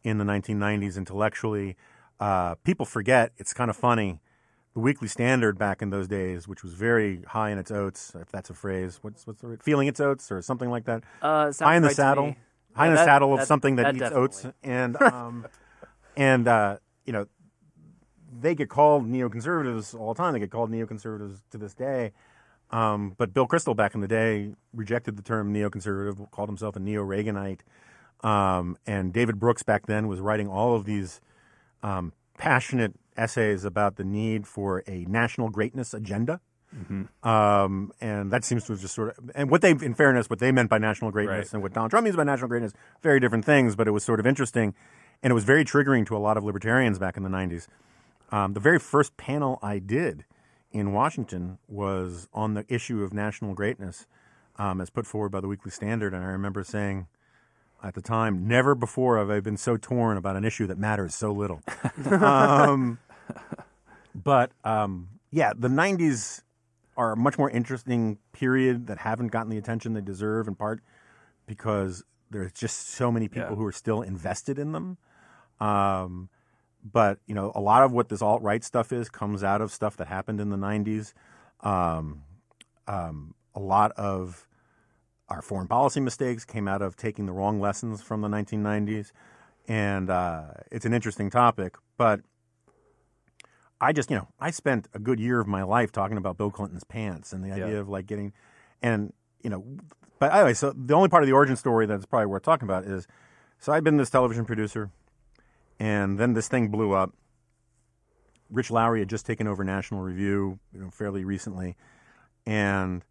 in the 1990s intellectually. Uh, people forget, it's kind of funny. The Weekly Standard back in those days, which was very high in its oats, if that's a phrase, what's what's the feeling its oats or something like that Uh, high in the right saddle, high Yeah, in the that- saddle of that- something that, that eats definitely. oats, and um, and uh, you know, they get called neoconservatives all the time. They get called neoconservatives to this day. Um, but Bill Kristol back in the day rejected the term neoconservative, called himself a neo-Reaganite. Um, and David Brooks back then was writing all of these um, passionate essays about the need for a national greatness agenda. Um, and that seems to have just sort of, and what they, in fairness, what they meant by national greatness Right. and what Donald Trump means by national greatness, very different things, but it was sort of interesting. And it was very triggering to a lot of libertarians back in the 90s. Um, the very first panel I did in Washington was on the issue of national greatness um, as put forward by the Weekly Standard. And I remember saying at the time, never before have I been so torn about an issue that matters so little. um, but um, yeah, the 90s are a much more interesting period that haven't gotten the attention they deserve, in part because there's just so many people Yeah. who are still invested in them. Um, but you know, a lot of what this alt right stuff is comes out of stuff that happened in the '90s. Um, um, a lot of our foreign policy mistakes came out of taking the wrong lessons from the 1990s, and uh, it's an interesting topic. But I just, you know, I spent a good year of my life talking about Bill Clinton's pants and the idea Yeah. of like getting, and you know, but anyway, so the only part of the origin story that's probably worth talking about is, so I'd been this television producer, and then this thing blew up. Rich Lowry had just taken over National Review, you know, fairly recently, and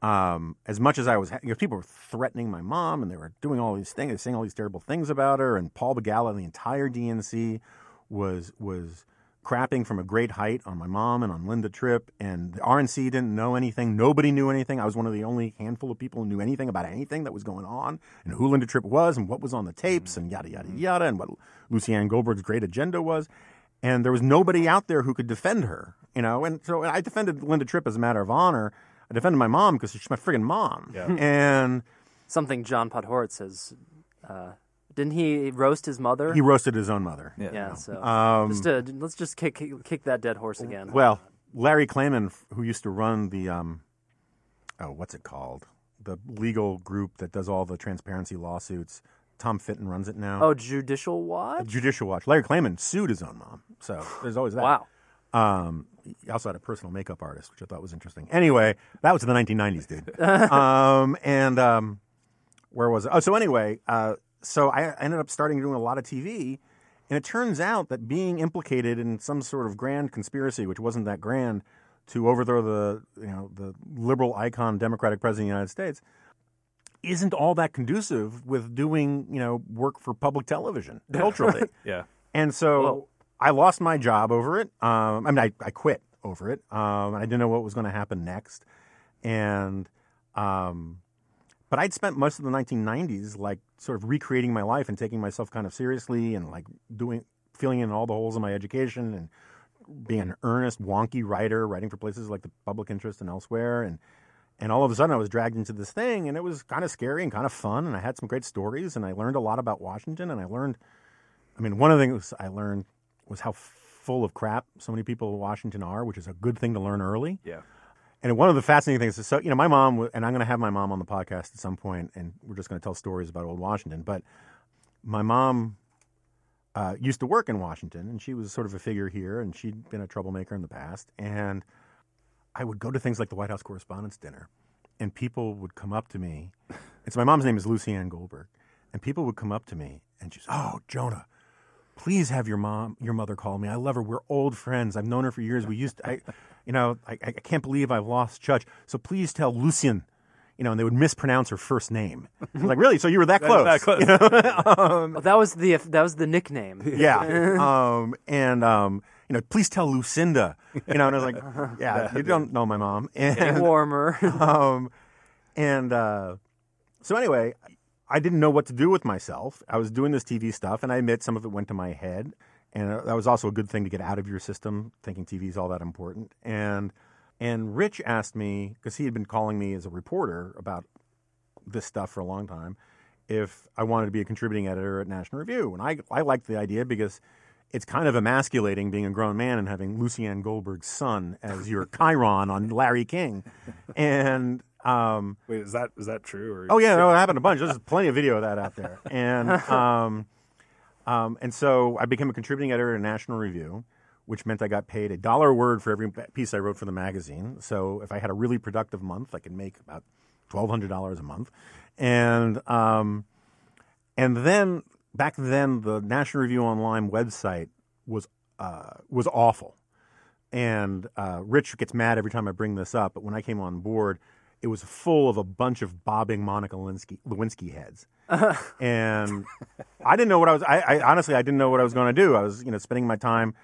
um, as much as I was, you know, people were threatening my mom, and they were doing all these things, saying all these terrible things about her, and Paul Begala the entire DNC was was crapping from a great height on my mom and on Linda Tripp, and the RNC didn't know anything. Nobody knew anything. I was one of the only handful of people who knew anything about anything that was going on, and who Linda Tripp was, and what was on the tapes, and yada yada yada, and what Lucianne Goldberg's great agenda was. And there was nobody out there who could defend her, you know. And so I defended Linda Tripp as a matter of honor. I defended my mom because she's my friggin' mom. Yeah. And Something John Podhoretz has. Uh, didn't he roast his mother? he roasted his own mother. Yeah. yeah. So Um, just uh, let's just kick kick that dead horse again. Well, Larry Klayman, who used to run the um, oh, what's it called? The legal group that does all the transparency lawsuits. Tom Fitton runs it now. oh, Judicial Watch. Judicial Watch. Larry Klayman sued his own mom, so there's always that. Wow. Um, he also had a personal makeup artist, which I thought was interesting. Anyway, that was in the 1990s, dude. um, and um, where was it? Oh, so anyway, uh, so I ended up starting doing a lot of TV, and it turns out that being implicated in some sort of grand conspiracy, which wasn't that grand, to overthrow the you know the liberal icon Democratic president of the United States, isn't all that conducive with doing you know work for public television culturally. Yeah. And so Whoa. I lost my job over it. Um, I mean, I, I quit over it. Um, I didn't know what was going to happen next. And, um, but I'd spent most of the 1990s like sort of recreating my life and taking myself kind of seriously and like doing filling in all the holes in my education and being an earnest, wonky writer, writing for places like the Public Interest and elsewhere, and and all of a sudden I was dragged into this thing, and it was kind of scary and kind of fun, and I had some great stories, and I learned a lot about Washington, and I learned, I mean, one of the things I learned was how full of crap so many people in Washington are, which is a good thing to learn early. Yeah. And one of the fascinating things is so you know my mom and I'm going to have my mom on the podcast at some point, and we're just going to tell stories about old Washington. But my mom uh, used to work in Washington, and she was sort of a figure here, and she'd been a troublemaker in the past. And I would go to things like the White House Correspondents' Dinner, and people would come up to me. And so my mom's name is Lucianne Goldberg, and people would come up to me, and she's, "Oh, Jonah." Please have your mom, your mother call me. I love her. We're old friends. I've known her for years. We used to, I, you know, I, I can't believe I've lost touch. So please tell Lucien, you know, and they would mispronounce her first name. I was like, really? So you were that close? that close. You know? um, Well, that was the that was the nickname. yeah. Um, and, um, you know, please tell Lucinda. You know, and I was like, yeah, you don't know my mom. Getting And, warmer. um, and uh, so anyway, I didn't know what to do with myself. I was doing this TV stuff, and I admit some of it went to my head. And uh, that was also a good thing to get out of your system, thinking TV is all that important. And and Rich asked me because he had been calling me as a reporter about this stuff for a long time, if I wanted to be a contributing editor at National Review, and I I liked the idea because it's kind of emasculating being a grown man and having Lucianne Goldberg's son as your Chiron on Larry King, and um, Wait, is that is that true? Or Oh yeah, no, it happened a bunch. There's plenty of video of that out there, and um, um, and so I became a contributing editor at National Review, which meant I got paid a dollar a word for every piece I wrote for the magazine. So if I had a really productive month, I could make about twelve hundred dollars a month, and um, and then back then the National Review Online website was uh, was awful. And uh, Rich gets mad every time I bring this up, but when I came on board, it was full of a bunch of bobbing Monica Lewinsky, Lewinsky heads. and I didn't know what I was. I, I honestly, I didn't know what I was going to do. I was, you know, spending my time.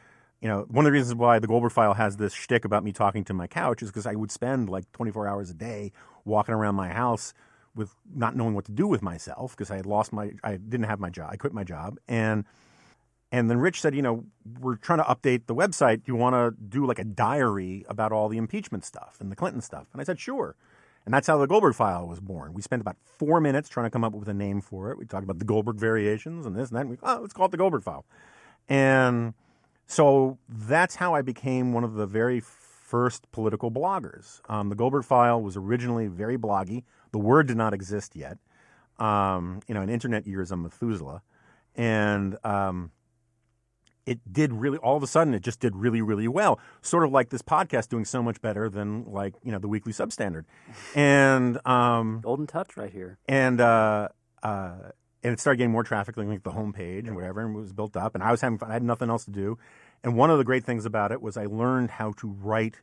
You know, one of the reasons why the Goldberg File has this shtick about me talking to my couch is because I would spend like 24 hours a day walking around my house with not knowing what to do with myself because I had lost my, I didn't have my job. I quit my job, and and then Rich said, you know, we're trying to update the website. Do you want to do like a diary about all the impeachment stuff and the Clinton stuff? And I said, sure. And that's how the Goldberg file was born. We spent about four minutes trying to come up with a name for it. We talked about the Goldberg variations and this and that. And we, oh, let's call it the Goldberg file. And so that's how I became one of the very first political bloggers. Um, the Goldberg file was originally very bloggy. The word did not exist yet. Um, you know, in internet years, I'm Methuselah. And um, it did really all of a sudden it just did really really well. Sort of like this podcast doing so much better than like you know the weekly substandard. And um Golden touch right here. and uh uh and it started getting more traffic like the homepage and whatever and it was built up and i was having fun i had nothing else to do. And one of the great things about it was i learned how to write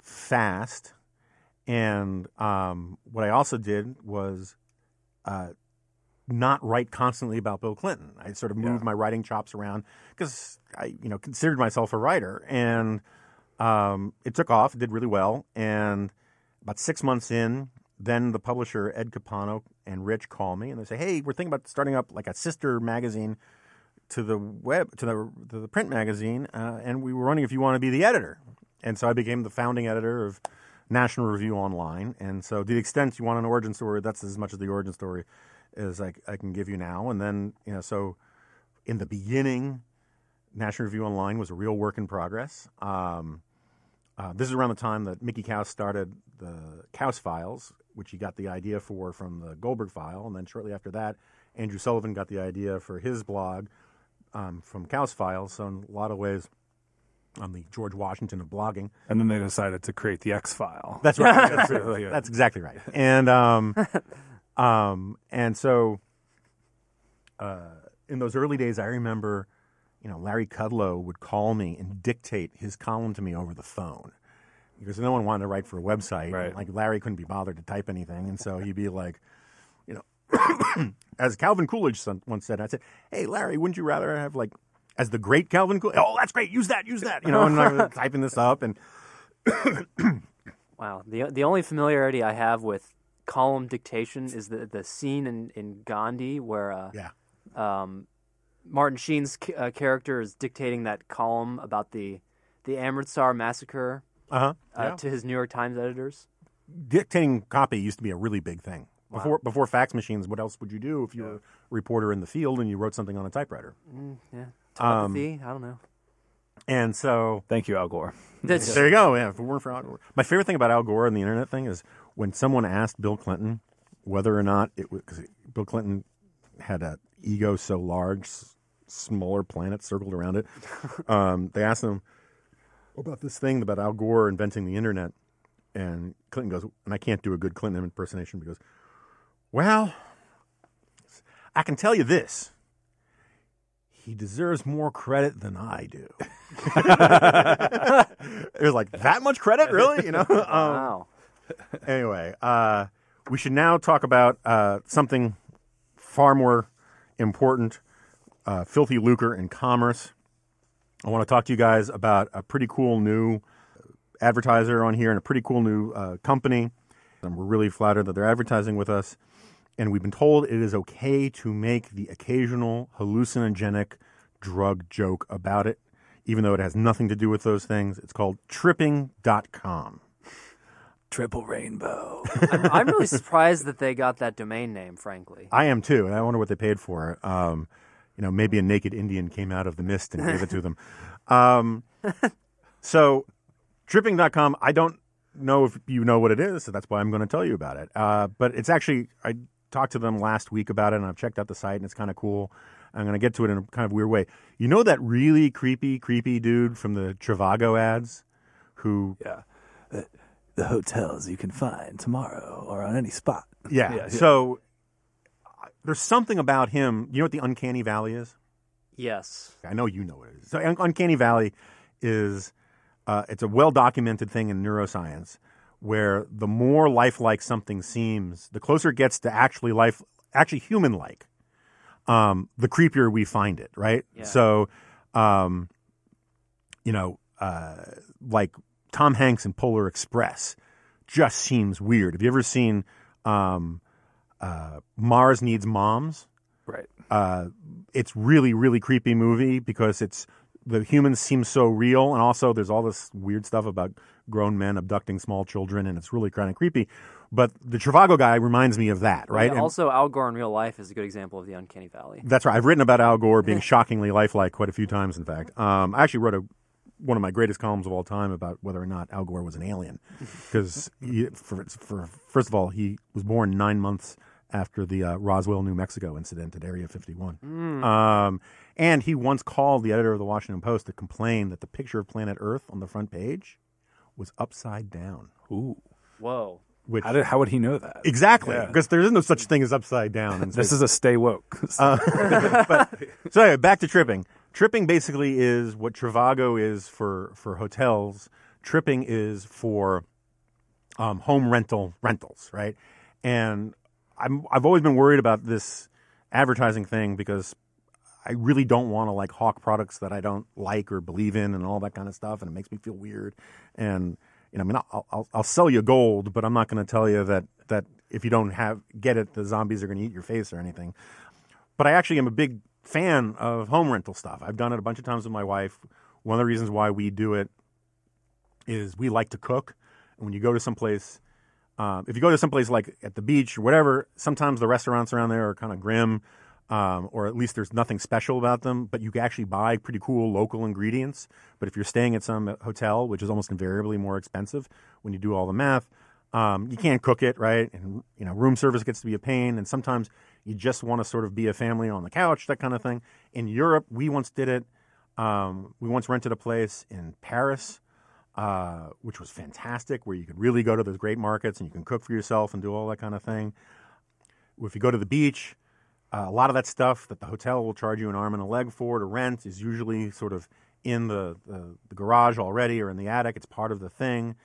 fast. And um what i also did was uh not write constantly about Bill Clinton. I sort of moved Yeah. my writing chops around because I, you know, considered myself a writer, and um, it took off. It did really well. And about six months in, then the publisher Ed Capano and Rich call me and they say, "Hey, we're thinking about starting up like a sister magazine to the web to the to the print magazine, uh, and we were wondering if you want to be the editor." And so I became the founding editor of National Review Online. And so, to the extent you want an origin story, that's as much of the origin story as I, I can give you now. And then, you know, so in the beginning, National Review Online was a real work in progress. Um, uh, this is around the time that Mickey Kaus started the Kaus Files, which he got the idea for from the Goldberg file. And then shortly after that, Andrew Sullivan got the idea for his blog um, from Kaus Files. So, in a lot of ways, I'm the George Washington of blogging. And then they decided to create the X file. That's right. That's, really that's exactly right. And um, um, and so uh, in those early days, I remember, you know, Larry Kudlow would call me and dictate his column to me over the phone because no one wanted to write for a website. Right. Like Larry couldn't be bothered to type anything, and so he'd be like, you know, as Calvin Coolidge once said, I said, "Hey, Larry, wouldn't you rather have like." As the great Calvin Coolidge, oh, that's great. Use that, use that. You know, and I was typing this up, and Wow. The the only familiarity I have with column dictation is the the scene in, in Gandhi where uh, yeah, um, Martin Sheen's c- uh, character is dictating that column about the the Amritsar massacre Uh-huh. uh, Yeah. to his New York Times editors. Dictating copy used to be a really big thing. Before before fax machines, what else would you do if you were a reporter in the field and you wrote something on a typewriter? Yeah, Um. I don't know. And so Thank you, Al Gore. There you go. Yeah, if it weren't for Al Gore. My favorite thing about Al Gore and the internet thing is when someone asked Bill Clinton whether or not it was Bill Clinton had an ego so large, smaller planets circled around it. um, they asked him about this thing about Al Gore inventing the internet, and Clinton goes, and I can't do a good Clinton impersonation because, well, I can tell you this. He deserves more credit than I do. it was like that much credit, really? You know. Um, wow. Anyway, uh, we should now talk about uh, something far more important: uh, filthy lucre in commerce. I want to talk to you guys about a pretty cool new advertiser on here and a pretty cool new uh, company. And we're really flattered that they're advertising with us. And we've been told it is okay to make the occasional hallucinogenic drug joke about it, even though it has nothing to do with those things. It's called tripping.com. Triple rainbow. I'm, I'm really surprised that they got that domain name. Frankly, I am too, and I wonder what they paid for it. Um, you know, maybe a naked Indian came out of the mist and gave it to them. Um, so, tripping.com, I don't know if you know what it is, so that's why I'm going to tell you about it. Uh, but it's actually, I talked to them last week about it, and I've checked out the site, and it's kind of cool. I'm going to get to it in a kind of weird way. You know that really creepy, creepy dude from the Trivago ads who yeah. The, the hotels you can find tomorrow or on any spot. Yeah. Yeah, yeah. So there's something about him. You know what the uncanny valley is? yes. I know you know what it is. So un- uncanny valley is uh, it's a well documented thing in neuroscience where the more lifelike something seems, the closer it gets to actually life, actually human like, um, the creepier we find it. Right. Yeah. So, um, you know, uh, like Tom Hanks in Polar Express just seems weird. Have you ever seen um, uh, Mars Needs Moms? Right. uh, it's really really creepy movie because it's the humans seem so real and also there's all this weird stuff about grown men abducting small children and it's really kind of creepy but the Trivago guy reminds me of that right Yeah, And also, Al Gore in real life is a good example of the uncanny valley. that's right I've written about Al Gore being shockingly lifelike quite a few times in fact um, I actually wrote a one of my greatest columns of all time about whether or not Al Gore was an alien because for, for first of all he was born nine months after the uh, Roswell, New Mexico incident at Area 51. Um, and he once called the editor of the Washington Post to complain that the picture of planet Earth on the front page was upside down. Ooh. Whoa. Which How, did, how would he know that? exactly Yeah. because there is no such thing as upside down. This is a stay woke. but so anyway, back to tripping. Tripping basically is what Trivago is for for hotels. Tripping is for um, home rental rentals, right? And I'm I've always been worried about this advertising thing because I really don't want to like hawk products that I don't like or believe in and all that kind of stuff, and it makes me feel weird. And you know, I mean, I'll I'll, I'll sell you gold, but I'm not going to tell you that that if you don't have get it, the zombies are going to eat your face or anything but I actually am a big fan of home rental stuff. I've done it a bunch of times with my wife. One of the reasons why we do it is we like to cook. And when you go to someplace, um, if you go to someplace like at the beach or whatever, sometimes the restaurants around there are kind of grim, um, or at least there's nothing special about them. But you can actually buy pretty cool local ingredients. But if you're staying at some hotel, which is almost invariably more expensive when you do all the math, um, you can't cook it right, and you know room service gets to be a pain. And sometimes you just want to sort of be a family on the couch, that kind of thing. In Europe, we once did it. Um, we once rented a place in Paris, uh, which was fantastic, where you could really go to those great markets and you can cook for yourself and do all that kind of thing. If you go to the beach, uh, a lot of that stuff that the hotel will charge you an arm and a leg for to rent is usually sort of in the, the, the garage already or in the attic. It's part of the thing.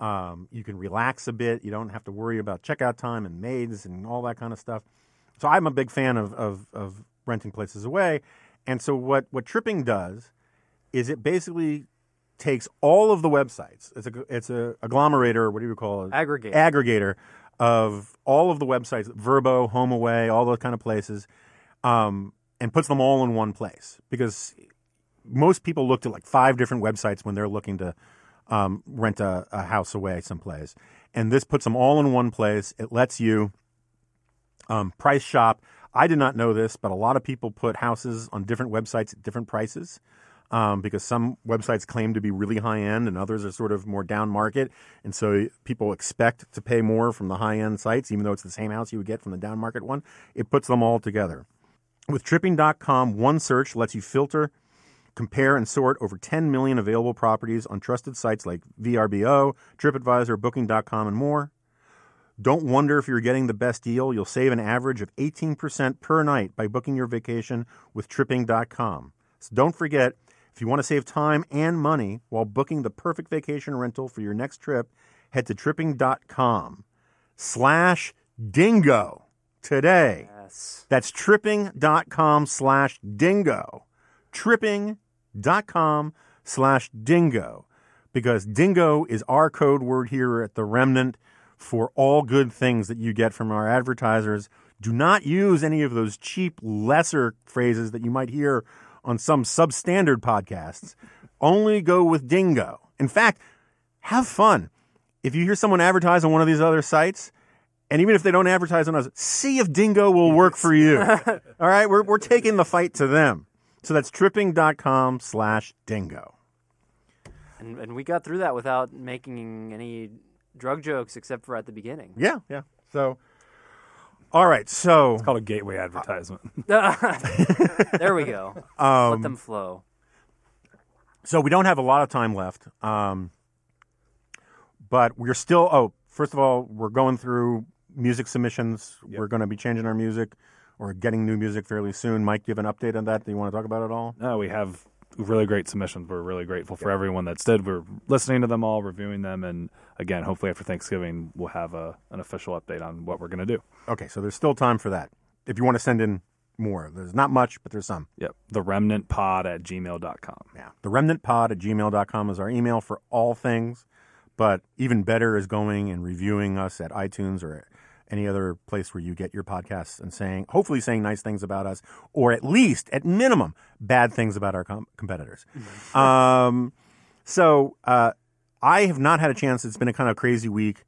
Um, you can relax a bit. You don't have to worry about checkout time and maids and all that kind of stuff. So I'm a big fan of, of, of renting places away. And so what, what Tripping does is it basically takes all of the websites. It's a it's a agglomerator. What do you call it? Aggregate. Aggregator of all of the websites, VRBO, HomeAway, all those kind of places, um, and puts them all in one place because most people look to like five different websites when they're looking to um, rent a, a house away someplace. And this puts them all in one place. It lets you um, price shop. I did not know this, but a lot of people put houses on different websites at different prices um, because some websites claim to be really high end and others are sort of more down market. And so people expect to pay more from the high end sites, even though it's the same house you would get from the down market one. It puts them all together. With tripping.com, one search lets you filter, compare, and sort over 10 million available properties on trusted sites like VRBO, TripAdvisor, Booking.com, and more. Don't wonder if you're getting the best deal. You'll save an average of 18% per night by booking your vacation with tripping.com. So don't forget, if you want to save time and money while booking the perfect vacation rental for your next trip, head to tripping.com slash dingo today. Yes. That's tripping.com slash dingo. Tripping.com slash dingo. Because dingo is our code word here at The Remnant for all good things that you get from our advertisers. Do not use any of those cheap, lesser phrases that you might hear on some substandard podcasts. Only go with dingo. In fact, have fun. If you hear someone advertise on one of these other sites, and even if they don't advertise on us, see if Dingo will work for you. All right, we're, we're taking the fight to them. So that's tripping.com slash dingo. And, and we got through that without making any drug jokes except for at the beginning. Yeah, yeah. So, all right, so It's called a gateway advertisement. there we go. Um, Let them flow. so we don't have a lot of time left, um, but we're still. Oh, first of all, we're going through music submissions. We're going to be changing our music or getting new music fairly soon. Mike, do you have an update on that? Do you want to talk about it all? no, we have really great submissions. We're really grateful for everyone that's did. We're listening to them all, reviewing them, and again, hopefully after Thanksgiving, we'll have a, an official update on what we're going to do. Okay, so there's still time for that. If you want to send in more, there's not much, but there's some. Yep. The remnant pod at gmail.com. Yeah. The remnantpod at gmail.com is our email for all things, but even better is going and reviewing us at iTunes or any other place where you get your podcasts and saying, hopefully saying nice things about us, or at least, at minimum, bad things about our com- competitors. um, so uh, I have not had a chance. It's been a kind of crazy week,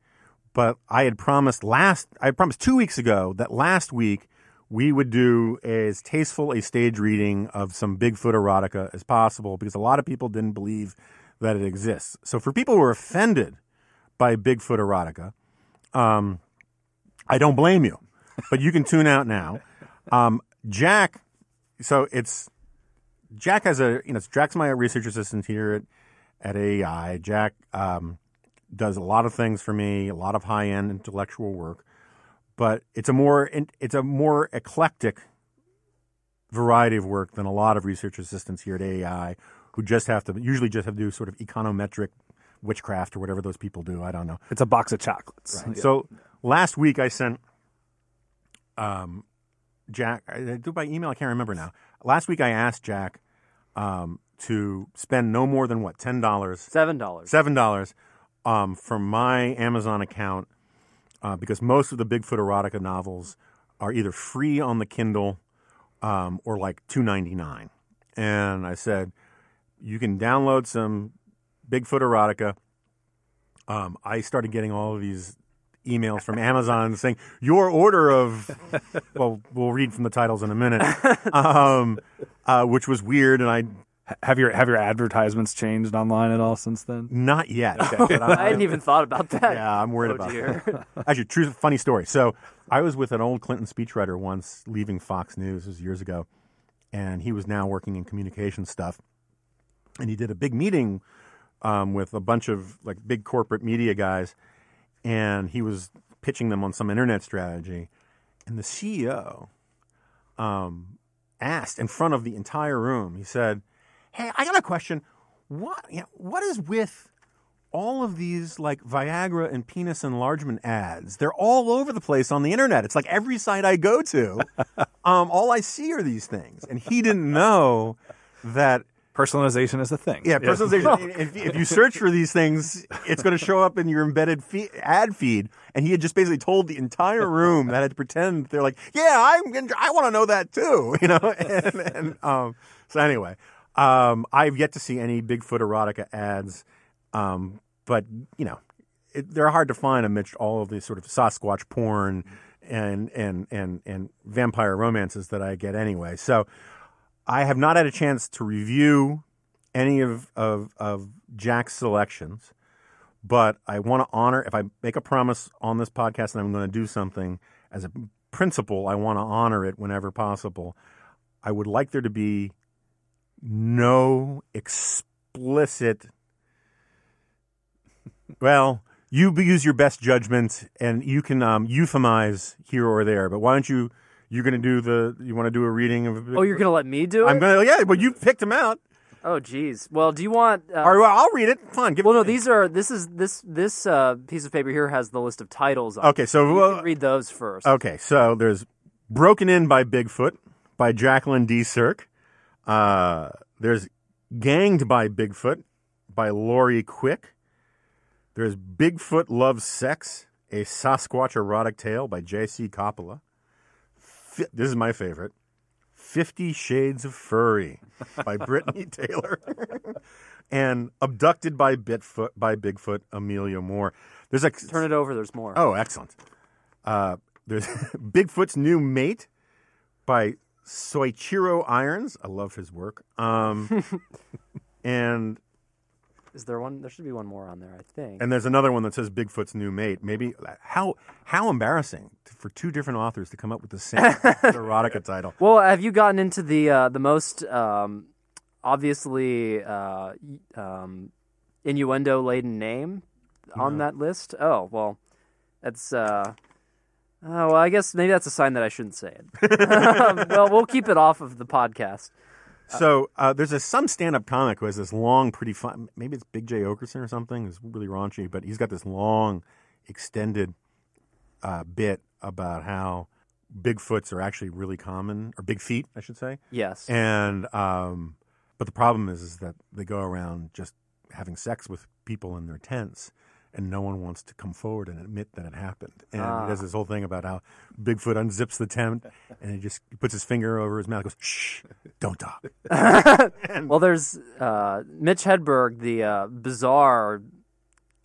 but I had promised last, I had promised two weeks ago that last week we would do as tasteful a stage reading of some Bigfoot erotica as possible because a lot of people didn't believe that it exists. So for people who are offended by Bigfoot erotica, um, I don't blame you, but you can tune out now. Um, Jack, so it's Jack has a you know Jack's my research assistant here at at AEI. Jack um, does a lot of things for me, a lot of high end intellectual work, but it's a more it's a more eclectic variety of work than a lot of research assistants here at AEI who just have to usually just have to do sort of econometric witchcraft or whatever those people do. I don't know. It's a box of chocolates. Yeah. So last week I sent um, Jack. I it by email. I can't remember now. Last week I asked Jack um, to spend no more than what ten dollars, Seven dollars. seven dollars um, from my Amazon account uh, because most of the Bigfoot erotica novels are either free on the Kindle um, or like two ninety nine. And I said, you can download some Bigfoot erotica. Um, I started getting all of these emails from Amazon saying your order of well, we'll read from the titles in a minute, um, uh, which was weird, and I Have your have your advertisements changed online at all since then? not yet. but I hadn't even thought about that. Yeah, I'm worried Oh, about dear. that. Actually, true, funny story. So I was with an old Clinton speechwriter once, leaving Fox News, this was years ago, and he was now working in communication stuff, and he did a big meeting um, with a bunch of like big corporate media guys, and he was pitching them on some internet strategy, and the CEO um, asked in front of the entire room. He said, "Hey, I got a question. What you know, what is with all of these like Viagra and penis enlargement ads? They're all over the place on the internet. It's like every site I go to, um, all I see are these things." And he didn't know that Personalization is a thing. Yeah, personalization. if, if you search for these things, it's going to show up in your embedded feed, ad feed. And he had just basically told the entire room that had to pretend they're like, yeah, I'm, I want to know that too, you know. And, and um, so anyway, um, I've yet to see any Bigfoot erotica ads, um, but you know, it, they're hard to find amidst all of these sort of Sasquatch porn and and and and vampire romances that I get anyway. So. I have not had a chance to review any of, of, of Jack's selections, but I want to honor, if I make a promise on this podcast and I'm going to do something as a principle, I want to honor it whenever possible. I would like there to be no explicit, well, you use your best judgment and you can um, euphemize here or there, but why don't you? You're going to do the. You want to do a reading of? Oh, you're gonna let me do it? I'm gonna. Yeah, but you picked them out. Oh, geez. Well, do you want? Uh, All right, well, I'll read it. Fine. Give well, no. These are. This is this this uh, piece of paper here has the list of titles. On Okay, so. You uh, read those first. okay, so there's "Broken In" by Bigfoot by Jacqueline D. Cirque. Uh, there's "Ganged by Bigfoot" by Lori Quick. There's "Bigfoot Loves Sex," a Sasquatch erotic tale by J.C. Coppola. Fi- This is my favorite. Fifty Shades of Furry by Brittany Taylor. and Abducted by Bitfoot by Bigfoot, Amelia Moore. There's a Turn it over. There's more. Oh, excellent. Uh, there's Bigfoot's New Mate by Soichiro Irons. I love his work. Um, and Is there one? There should be one more on there. I think. and there's another one that says Bigfoot's New Mate. Maybe how how embarrassing for two different authors to come up with the same erotica title. Well, have you gotten into the uh, the most um, obviously uh, um, innuendo laden name on that list? Oh well, that's. Uh, oh well, I guess maybe that's a sign that I shouldn't say it. Um, well, we'll keep it off of the podcast. So uh, there's a some stand-up comic who has this long, pretty fun. Maybe it's Big Jay Oakerson or something. It's really raunchy, but he's got this long, extended uh, bit about how Bigfoots are actually really common, or big feet, I should say. Yes. And um, but the problem is, is that they go around just having sex with people in their tents, and no one wants to come forward and admit that it happened. And Ah. he does this whole thing about how Bigfoot unzips the tent, and he just puts his finger over his mouth, and goes, "Shh, don't talk." Well, there's uh, Mitch Hedberg, the uh, bizarre,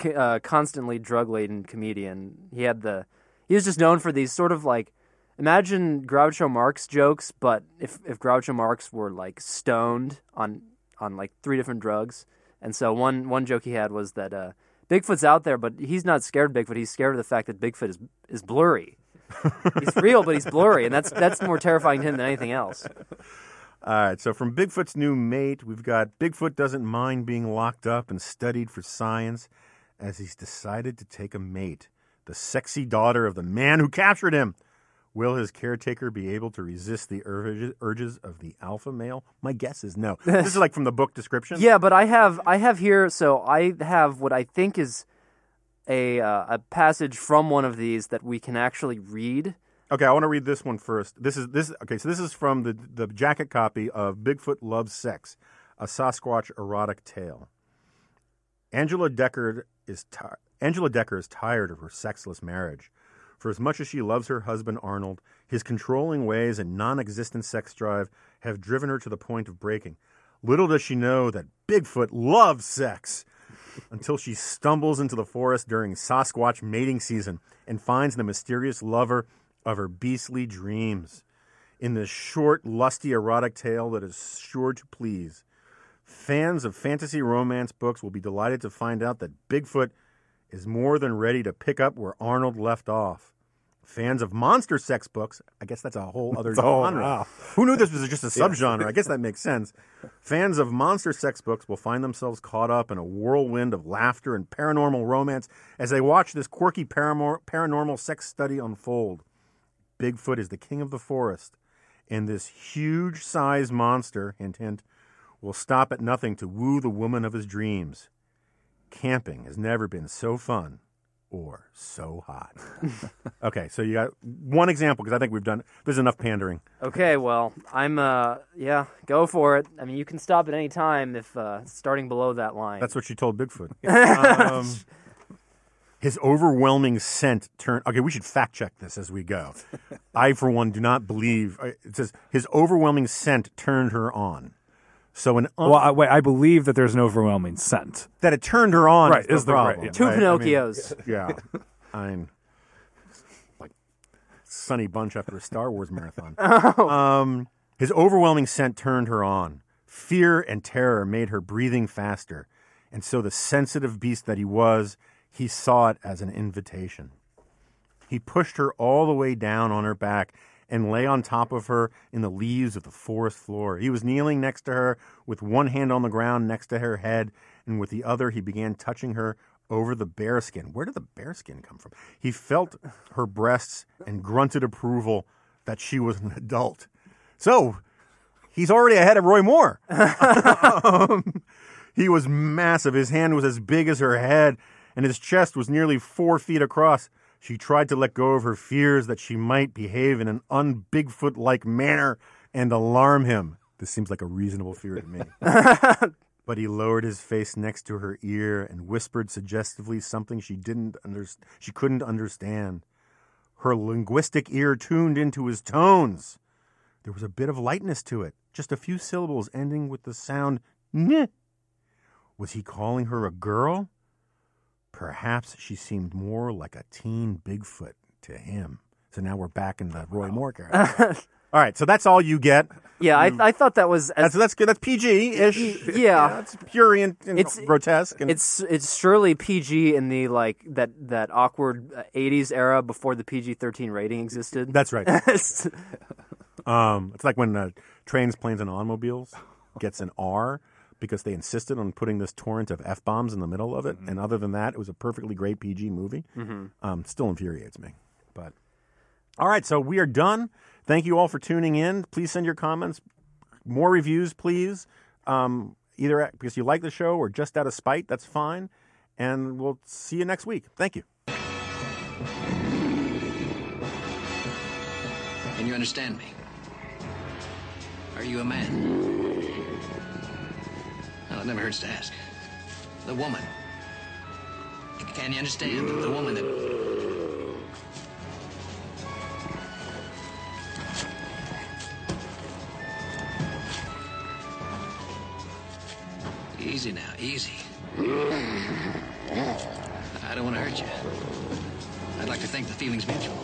uh, constantly drug laden comedian. He had the he was just known for these sort of like imagine Groucho Marx jokes, but if if Groucho Marx were like stoned on on like three different drugs. And so one one joke he had was that uh, Bigfoot's out there, but he's not scared of Bigfoot. He's scared of the fact that Bigfoot is is blurry. he's real, but he's blurry, and that's that's more terrifying to him than anything else. All right, so from Bigfoot's new mate, we've got Bigfoot doesn't mind being locked up and studied for science as he's decided to take a mate, the sexy daughter of the man who captured him. Will his caretaker be able to resist the urges, of the alpha male? My guess is no. this is like from the book description. Yeah, but I have I have here so I have what I think is a uh, a passage from one of these that we can actually read. Okay, I want to read this one first. This is this. Okay, so this is from the the jacket copy of Bigfoot Loves Sex, a Sasquatch erotic tale. Angela Decker is ti- Angela Decker is tired of her sexless marriage. For as much as she loves her husband Arnold, his controlling ways and non-existent sex drive have driven her to the point of breaking. Little does she know that Bigfoot loves sex until she stumbles into the forest during Sasquatch mating season and finds the mysterious lover of her beastly dreams. In this short, lusty, erotic tale that is sure to please, fans of fantasy romance books will be delighted to find out that Bigfoot is more than ready to pick up where Arnold left off. Fans of monster sex books, I guess that's a whole other genre. wow. Who knew this was just a subgenre? I guess that makes sense. Fans of monster sex books will find themselves caught up in a whirlwind of laughter and paranormal romance as they watch this quirky paramor- paranormal sex study unfold. Bigfoot is the king of the forest, and this huge sized monster, hint, hint, will stop at nothing to woo the woman of his dreams. Camping has never been so fun or so hot. okay, so you got one example because I think we've done. There's enough pandering. Okay, well, I'm uh yeah, go for it. I mean, you can stop at any time if uh starting below that line. That's what she told Bigfoot. um, his overwhelming scent turned. Okay, we should fact check this as we go. I, for one, do not believe. uh, It says his overwhelming scent turned her on. So an un- Well, I, wait, I believe that there's an overwhelming scent. that it turned her on Right, is the is the right, problem. yeah. Two right? I mean, Pinocchios. yeah, I'm like Sonny Bunch after a Star Wars marathon. Um, his overwhelming scent turned her on. Fear and terror made her breathing faster, and so the sensitive beast that he was, he saw it as an invitation. He pushed her all the way down on her back and lay on top of her in the leaves of the forest floor. He was kneeling next to her with one hand on the ground next to her head, and with the other he began touching her over the bearskin. Where did the bearskin come from? He felt her breasts and grunted approval that she was an adult. So, he's already ahead of Roy Moore. Um, he was massive. His hand was as big as her head, and his chest was nearly four feet across. She tried to let go of her fears that she might behave in an un Bigfoot like manner and alarm him. This seems like a reasonable fear to me. but he lowered his face next to her ear and whispered suggestively something she didn't under- she couldn't understand. Her linguistic ear tuned into his tones. There was a bit of lightness to it, just a few syllables ending with the sound "n." Was he calling her a girl? Perhaps she seemed more like a teen Bigfoot to him. So now we're back in the Roy Moore character. all right, so that's all you get. yeah, I I thought that was as That's that's good. That's PG ish. yeah. it's purient and It's- grotesque. And It's it's surely PG in the like that that awkward uh, '80s era before the PG-13 rating existed. that's right. Um, it's like when uh, trains, planes, and automobiles gets an R because they insisted on putting this torrent of f bombs in the middle of it. And other than that, it was a perfectly great PG movie. Um, still infuriates me. But all right, so we are done. Thank you all for tuning in. Please send your comments, more reviews, please. Um, either because you like the show or just out of spite, that's fine. And we'll see you next week. Thank you. Can you understand me? Are you a man? Well, it never hurts to ask. The woman. Can you understand the woman that. Easy now, easy. I don't want to hurt you. I'd like to think the feeling's mutual.